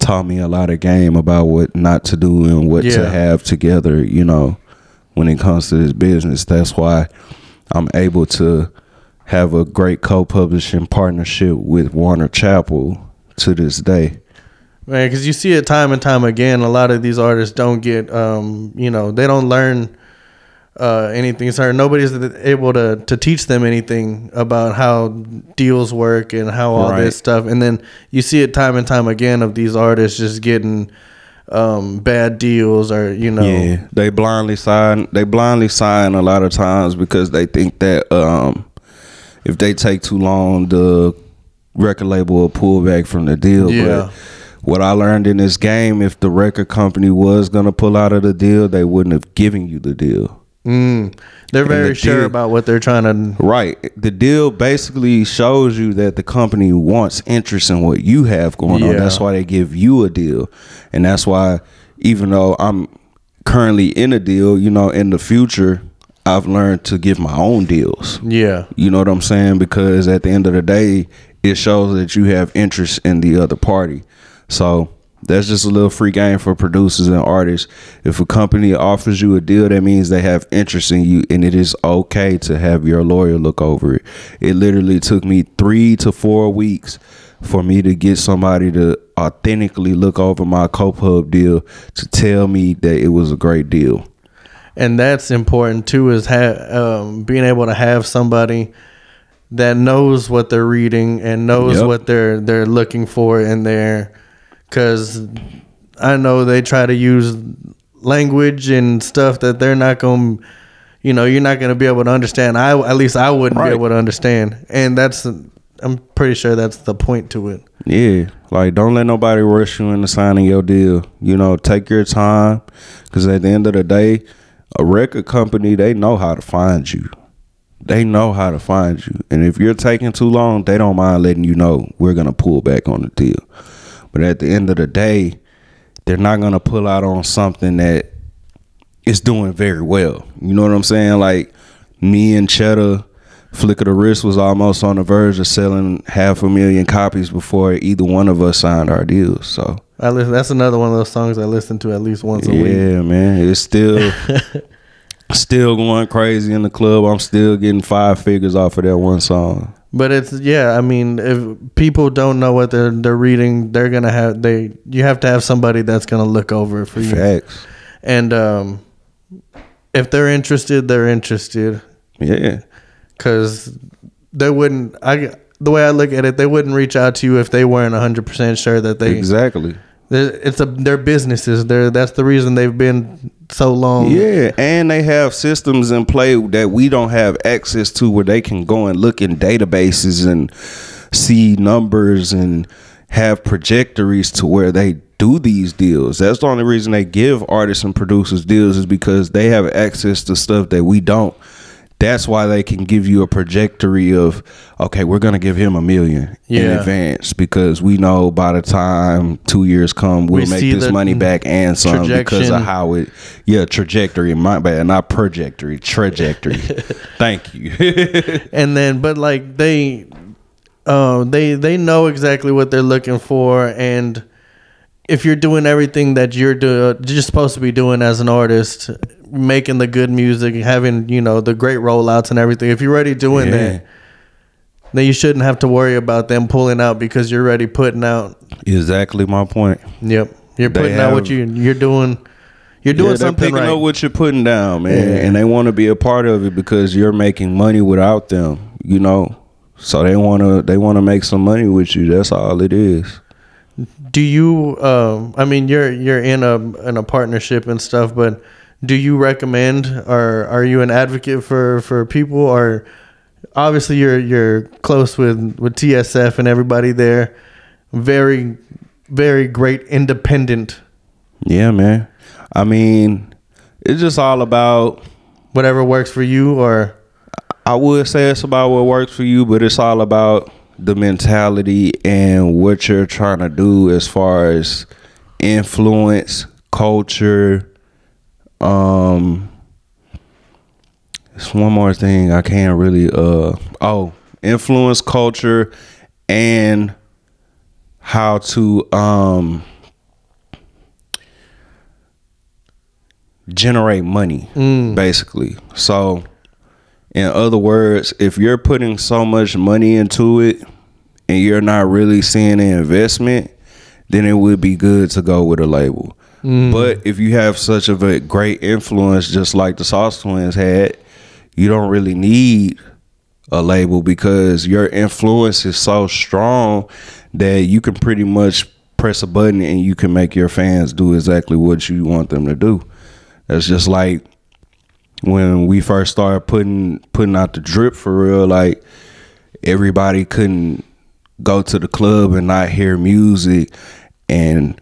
taught me a lot of game about what not to do and what
Yeah.
to have together. You know, when it comes to this business, that's why I'm able to have a great co-publishing partnership with Warner Chappell to this day.
Man, because you see it time and time again. A lot of these artists don't get, um, you know, they don't learn uh, anything. Sorry, nobody's able to to teach them anything about how deals work and how all
Right.
this stuff. And then you see it time and time again of these artists just getting um, bad deals or you know,
Yeah, they blindly sign. They blindly sign a lot of times because they think that um, if they take too long, the record label will pull back from the deal.
Yeah.
But what I learned in this game, if the record company was gonna pull out of the deal, they wouldn't have given you the deal.
Mm, they're
And
very
the
sure
deal-
about what they're trying to.
Right. The deal basically shows you that the company wants interest in what you have going on. That's why they give you a deal. And that's why even though I'm currently in a deal, you know, in the future, I've learned to give my own deals.
Yeah,
You know what I'm saying? Because at the end of the day, it shows that you have interest in the other party. So that's just a little free game for producers and artists. If a company offers you a deal, that means they have interest in you, and it is okay to have your lawyer look over it. It literally took me three to four weeks for me to get somebody to authentically look over my CoPub deal to tell me that it was a great deal.
and that's important too. Is ha- um, being able to have somebody that knows what they're reading and knows
Yep.
what they're they're looking for in there because i know they try to use language and stuff that they're not going to you know, you're not going to be able to understand. I at least I wouldn't
Right.
be able to understand, and that's I'm pretty sure that's the point to it.
Yeah, like don't let nobody rush you into signing your deal. You know, take your time, because at the end of the day, a record company they know how to find you. They know how to find you, and if you're taking too long, they don't mind letting you know we're gonna pull back on the deal. But at the end of the day, they're not gonna pull out on something that is doing very well. You know what I'm saying? Like me and Chedda, Flick of the Wrist was almost on the verge of selling half a million copies before either one of us signed our deals. So
I listen, that's another one of those songs I listen to at least once a week.
yeah, man, it's still [laughs] still going crazy in the club. I'm still getting five figures off of that one song.
But it's yeah, I mean, if people don't know what they're they're reading, they're gonna have they you have to have somebody that's gonna look over it for you.
Facts.
And um, if they're interested, they're interested
Yeah.
because they wouldn't. I the way I look at it, they wouldn't reach out to you if they weren't hundred percent sure that they.
Exactly.
It's a their businesses. They're that's the reason they've been so long.
Yeah, and they have systems in play that we don't have access to where they can go and look in databases and see numbers and have trajectories to where they do these deals. That's the only reason they give artists and producers deals is because they have access to stuff that we don't. That's why they can give you a trajectory of okay, we're gonna give him a million in advance because we know by the time two years come we'll
We
make this money back and some because of how it yeah trajectory. My bad not trajectory trajectory. [laughs] Thank you. [laughs]
And then but like they uh, they they know exactly what they're looking for. And if you're doing everything that you're do, you're supposed to be doing as an artist making the good music having you know the great rollouts and everything if you're already doing
Yeah.
that then you shouldn't have to worry about them pulling out because you're already putting out.
Exactly my point.
Yep. You're putting out what you you're doing you're doing
yeah,
something
picking
right.
up what you're putting down man
Yeah.
and they want to be a part of it because you're making money without them you know? So they want to they want to make some money with you that's all it is.
Do you um i mean you're you're in a in a partnership and stuff but do you recommend or are you an advocate for for people or obviously you're you're close with with tsf and everybody there. Very very great independent.
Yeah man. I mean it's just all about
whatever works for you or?
I would say it's about what works for you, but it's all about the mentality and what you're trying to do as far as influence, culture. Um, it's one more thing I can't really. Uh, oh, influence, culture, and how to um generate money, basically. So in other words, if you're putting so much money into it and you're not really seeing the investment, then it would be good to go with a label. Mm. But if you have such of a great influence, just like the Sauce Twins had, you don't really need a label because your influence is so strong that you can pretty much press a button and you can make your fans do exactly what you want them to do. That's just like when we first started putting putting out the drip for real, like everybody couldn't go to the club and not hear music and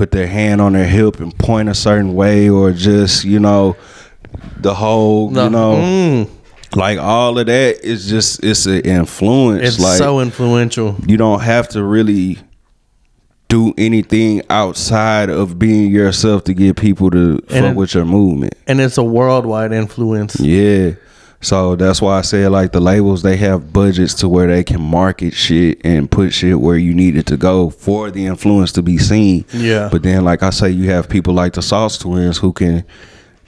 put their hand on their hip and point a certain way or just, you know, the whole,
No.
you know,
Mm.
like all of that is just it's an influence.
it's
like
so influential
you don't have to really do anything outside of being yourself to get people to
And
fuck
it-
with your movement.
and it's a worldwide influence
Yeah. So that's why I said like the labels they have budgets to where they can market shit and put shit where you need it to go for the influence to be seen.
Yeah.
But then like I say you have people like the Sauce Twins who can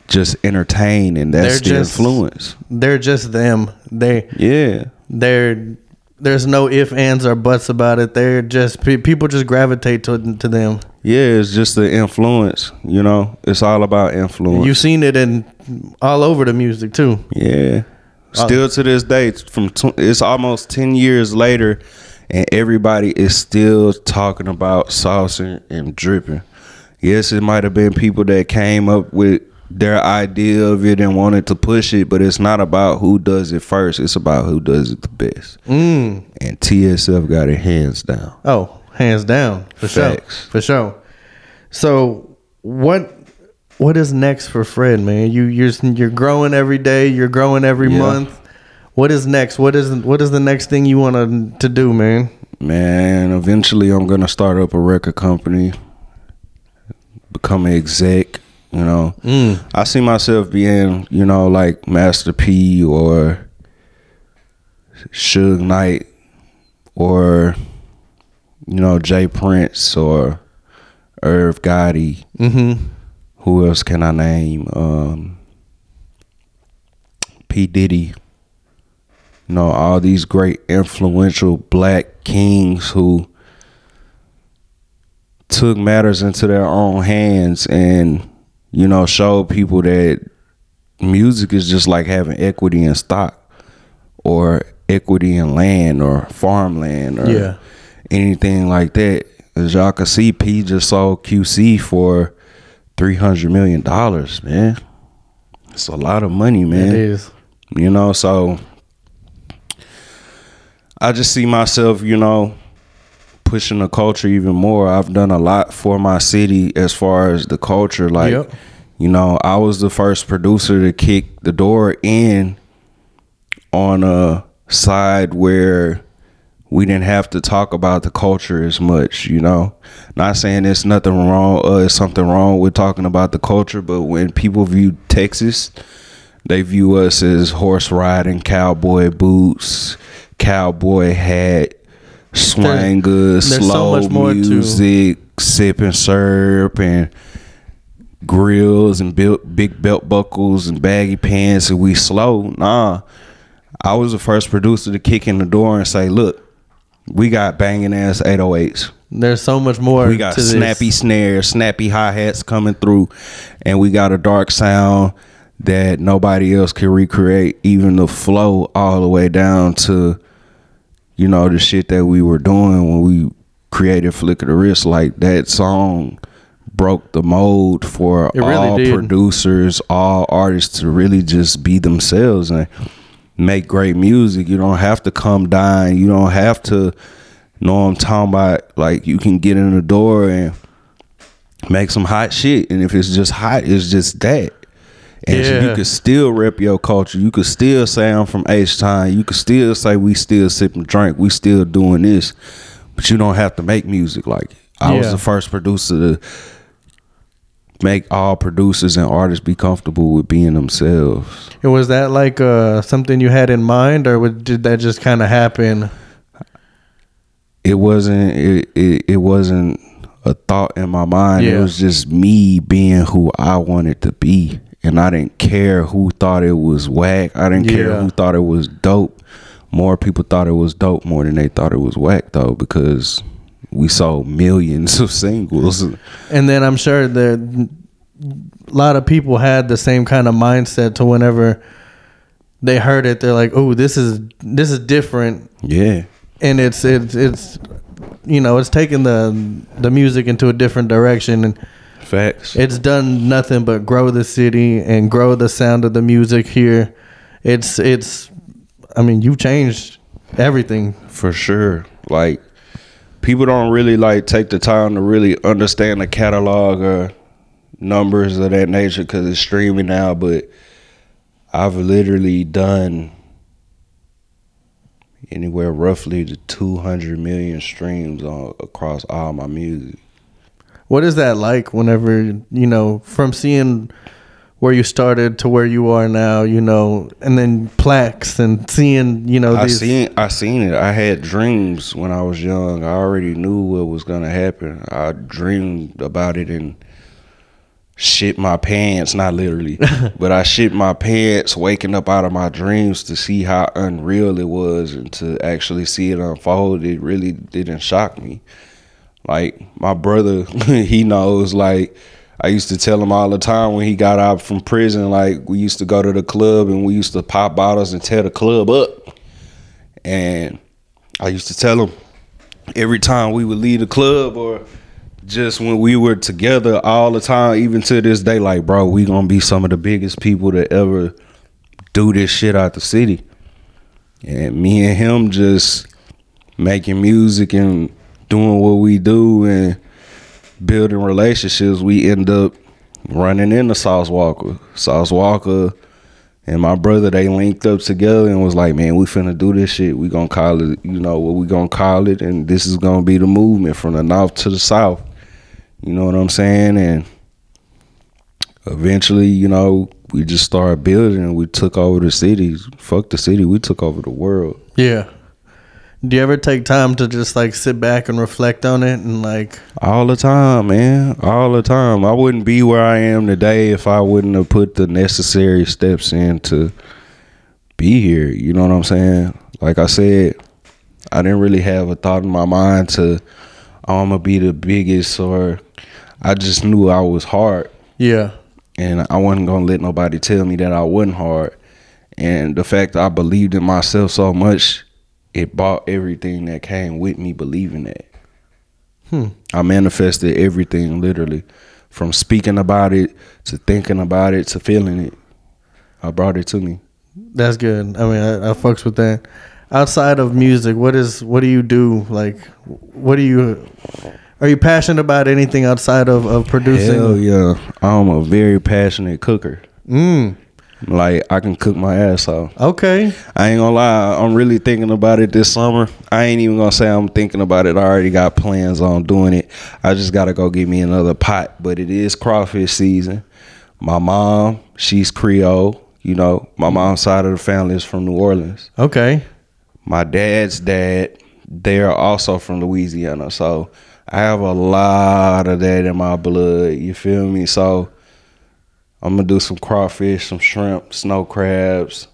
just entertain and that's
They're
the
just-
influence.
they're just them they
Yeah.
they're there's no if ands or buts about it they're just people just gravitate to to them
Yeah, it's just the influence, you know. It's all about influence.
you've seen it in all over the music too
Yeah.
Uh,
Still to this day, it's from tw- it's almost ten years later, and everybody is still talking about sauce and, and dripping. Yes, it might have been people that came up with their idea of it and wanted to push it, but it's not about who does it first. It's about who does it the best.
Mm.
And TSF got it hands down.
Oh, hands down for
Facts.
sure, for sure. So what what is next for Fred, man? You you're you're growing every day. You're growing every
Yeah.
month. What is next? What is what is the next thing you want to to do, man?
Man, eventually I'm gonna start up a record company, become an exec. You know,
Mm.
I see myself being, you know, like Master P or Suge Knight or you know J. Prince or Irv Gotti.
Mm-hmm.
Who else can I name? Um, P Diddy. You know, all these great influential black kings who took matters into their own hands and, you know, show people that music is just like having equity in stock or equity in land or farmland or
Yeah.
anything like that. As y'all can see, P just sold QC for three hundred million dollars, man. It's a lot of money, man.
It is.
You know, so I just see myself, you know, pushing the culture even more. I've done a lot for my city as far as the culture. Like,
Yep.
you know, I was the first producer to kick the door in on a side where we didn't have to talk about the culture as much, you know. Not saying there's nothing wrong, uh, there's something wrong with talking about the culture, but when people view Texas, they view us as horse riding, cowboy boots, cowboy hat, Uh,
there's so
slow
much more to-
music, sipping syrup, and grills and built big belt buckles and baggy pants, and we slow. Nah, I was the first producer to kick in the door and say, "Look, we got banging ass 808s."
There's so much more.
We got
to this.
snappy snares, snappy hi hats coming through, and we got a dark sound that nobody else can recreate. Even the flow all the way down to, you know, the shit that we were doing when we created "Flicka Da Wrist." Like that song broke the mold for
really
all
did.
producers, all artists to really just be themselves and make great music. You don't have to come down. You don't have to know what I'm talking about. Like you can get in the door and make some hot shit. And if it's just hot, it's just that. And
Yeah.
you could still rep your culture. You could still say I'm from H Town. You could still say we still sipping drink. We still doing this. But you don't have to make music like it. I was the first producer to make all producers and artists be comfortable with being themselves.
And was that like uh, something you had in mind, or would, did that just kind of happen?
it wasn't it, it, it wasn't a thought in my mind it was just me being who i wanted to be and i didn't care who thought it was whack. I didn't care who thought it was dope. More people thought it was dope more than they thought it was whack though because we sold millions [laughs] of singles.
And then I'm sure that a lot of people had the same kind of mindset to whenever they heard it, they're like, "Oh, this is this is different,"
yeah.
And it's it's it's you know it's taking the the music into a different direction, and
facts
it's done nothing but grow the city and grow the sound of the music here. It's it's, I mean, you changed everything.
For sure. Like people don't really like take the time to really understand the catalog or numbers of that nature because it's streaming now. But I've literally done anywhere roughly to 200 million streams on, across all my music.
What is that like whenever, you know, from seeing where you started to where you are now, you know, and then plaques and seeing, you know,
I
these
seen I seen it. I had dreams when I was young. I already knew what was gonna happen. I dreamed about it and shit my pants, not literally, [laughs] but I shit my pants waking up out of my dreams to see how unreal it was and to actually see it unfold. It really didn't shock me. Like my brother, [laughs] he knows like I used to tell him all the time when he got out from prison, like we used to go to the club and we used to pop bottles and tear the club up. And I used to tell him every time we would leave the club or just when we were together all the time, even to this day, like, bro, we gonna be some of the biggest people to ever do this shit out the city. And me and him just making music and doing what we do and building relationships, we end up running into Sauce Walker. Sauce Walker and my brother, they linked up together and was like, man, we finna do this shit. We gonna call it, you know, what we gonna call it. And this is gonna be the movement from the north to the south. You know what I'm saying? And eventually, you know, we just started building and we took over the city. Fuck the city, we took over the world.
Yeah. Do you ever take time to just like sit back and reflect on it and like
All the time, man. All the time. I wouldn't be where I am today if I wouldn't have put the necessary steps in to be here. You know what I'm saying? Like I said, I didn't really have a thought in my mind to oh, I'm gonna be the biggest or I just knew I was hard
yeah.
and I wasn't gonna let nobody tell me that I wasn't hard. And the fact that I believed in myself so much, it bought everything that came with me believing that.
Hmm.
I manifested everything literally, from speaking about it to thinking about it to feeling it. I brought it to me.
That's good. I mean, I, I fucks with that. Outside of music, what is what do you do? Like, what do you? Are you passionate about anything outside of, of producing?
Hell yeah, I'm a very passionate cooker.
Mm.
Like I can cook my ass off.
Okay.
I ain't gonna lie, I'm really thinking about it this summer. I ain't even gonna say I'm thinking about it. I already got plans on doing it. I just gotta go get me another pot. But it is crawfish season. My mom, she's Creole. You know, my mom's side of the family is from New Orleans.
Okay.
My dad's dad, they're also from Louisiana. So I have a lot of that in my blood. You feel me? So I'm gonna do some crawfish, some shrimp, snow crabs.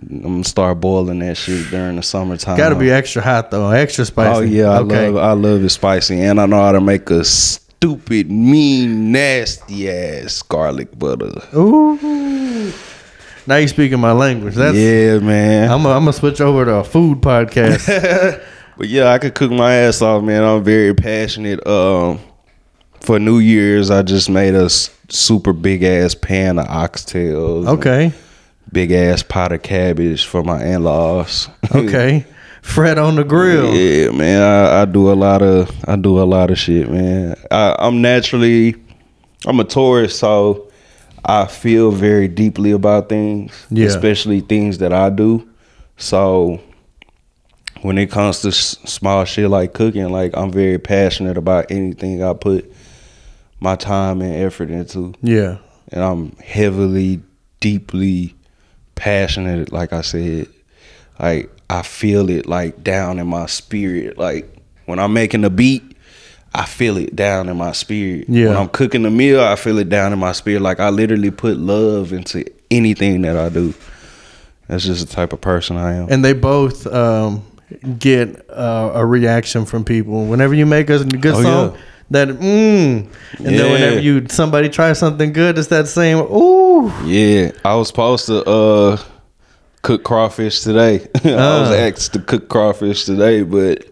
I'm gonna start boiling that shit during the summertime.
Got to be extra hot though, extra spicy.
Oh yeah, I
okay.
love I love it spicy, and I know how to make a stupid, mean, nasty ass garlic butter.
Ooh. Now you speaking my language. That's
yeah, man.
I'm gonna switch over to a food podcast. [laughs]
But yeah, I could cook my ass off, man. I'm very passionate. Um, for New Year's, I just made a super big ass pan of oxtails.
okay.
Big ass pot of cabbage for my in laws. [laughs]
Okay. Fred on the grill.
yeah, man. I, I do a lot of I do a lot of shit, man. I, I'm naturally I'm a Taurus, so I feel very deeply about things,
Yeah.
especially things that I do. So when it comes to s- small shit like cooking, like I'm very passionate about anything I put my time and effort into,
Yeah.
and I'm heavily, deeply passionate. Like I said, like I feel it like down in my spirit. Like when I'm making a beat, I feel it down in my spirit.
Yeah.
When I'm cooking a meal, I feel it down in my spirit. Like I literally put love into anything that I do. That's just the type of person I am.
And they both um, get uh, a reaction from people whenever you make a good
Oh,
song.
yeah.
That mm, and then whenever you somebody tries something good, it's that same ooh.
Yeah, I was supposed to uh cook crawfish today. [laughs] I was
Ah.
asked to cook crawfish today, but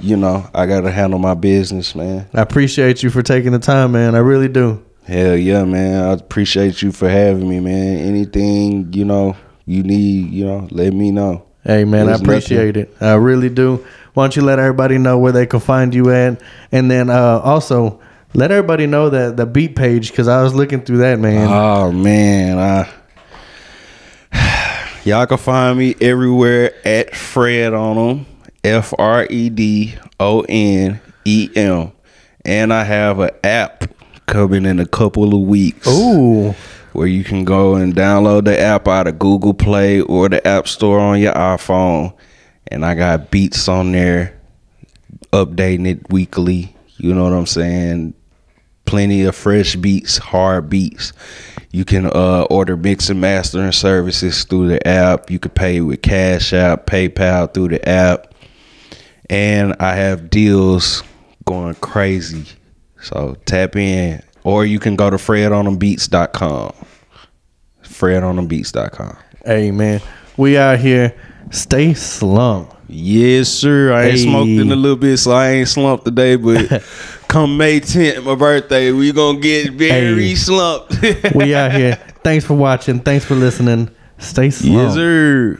you know, I gotta handle my business, man.
I appreciate you for taking the time, man. I really do.
Hell yeah, man. I appreciate you for having me, man. Anything, you know, you need, you know, let me know.
Hey man,
There's
I appreciate it. I really do. Why don't you let everybody know where they can find you at, and then uh, also let everybody know that the beat page because I was looking through that man.
Oh man, I [sighs] y'all can find me everywhere at Fred On Em. F R E D O N E M. And I have an app coming in a couple of weeks.
Ooh,
Where you can go and download the app out of Google Play or the App Store on your iPhone. And I got beats on there, updating it weekly. You know what I'm saying? Plenty of fresh beats, hard beats. You can uh, order mix and mastering services through the app. You can pay with Cash App, PayPal through the app. And I have deals going crazy. So tap in. Or you can go to fredonembeats.com. Fredonembeats.com.
hey man, we out here. Stay slum.
Yes, sir. I ain't
Hey.
smoked in a little bit, so I ain't slumped today. But [laughs] come May 10th, my birthday, we gonna get very
Hey.
slumped.
We out here. [laughs] Thanks for watching. Thanks for listening. Stay slumped.
yes, sir.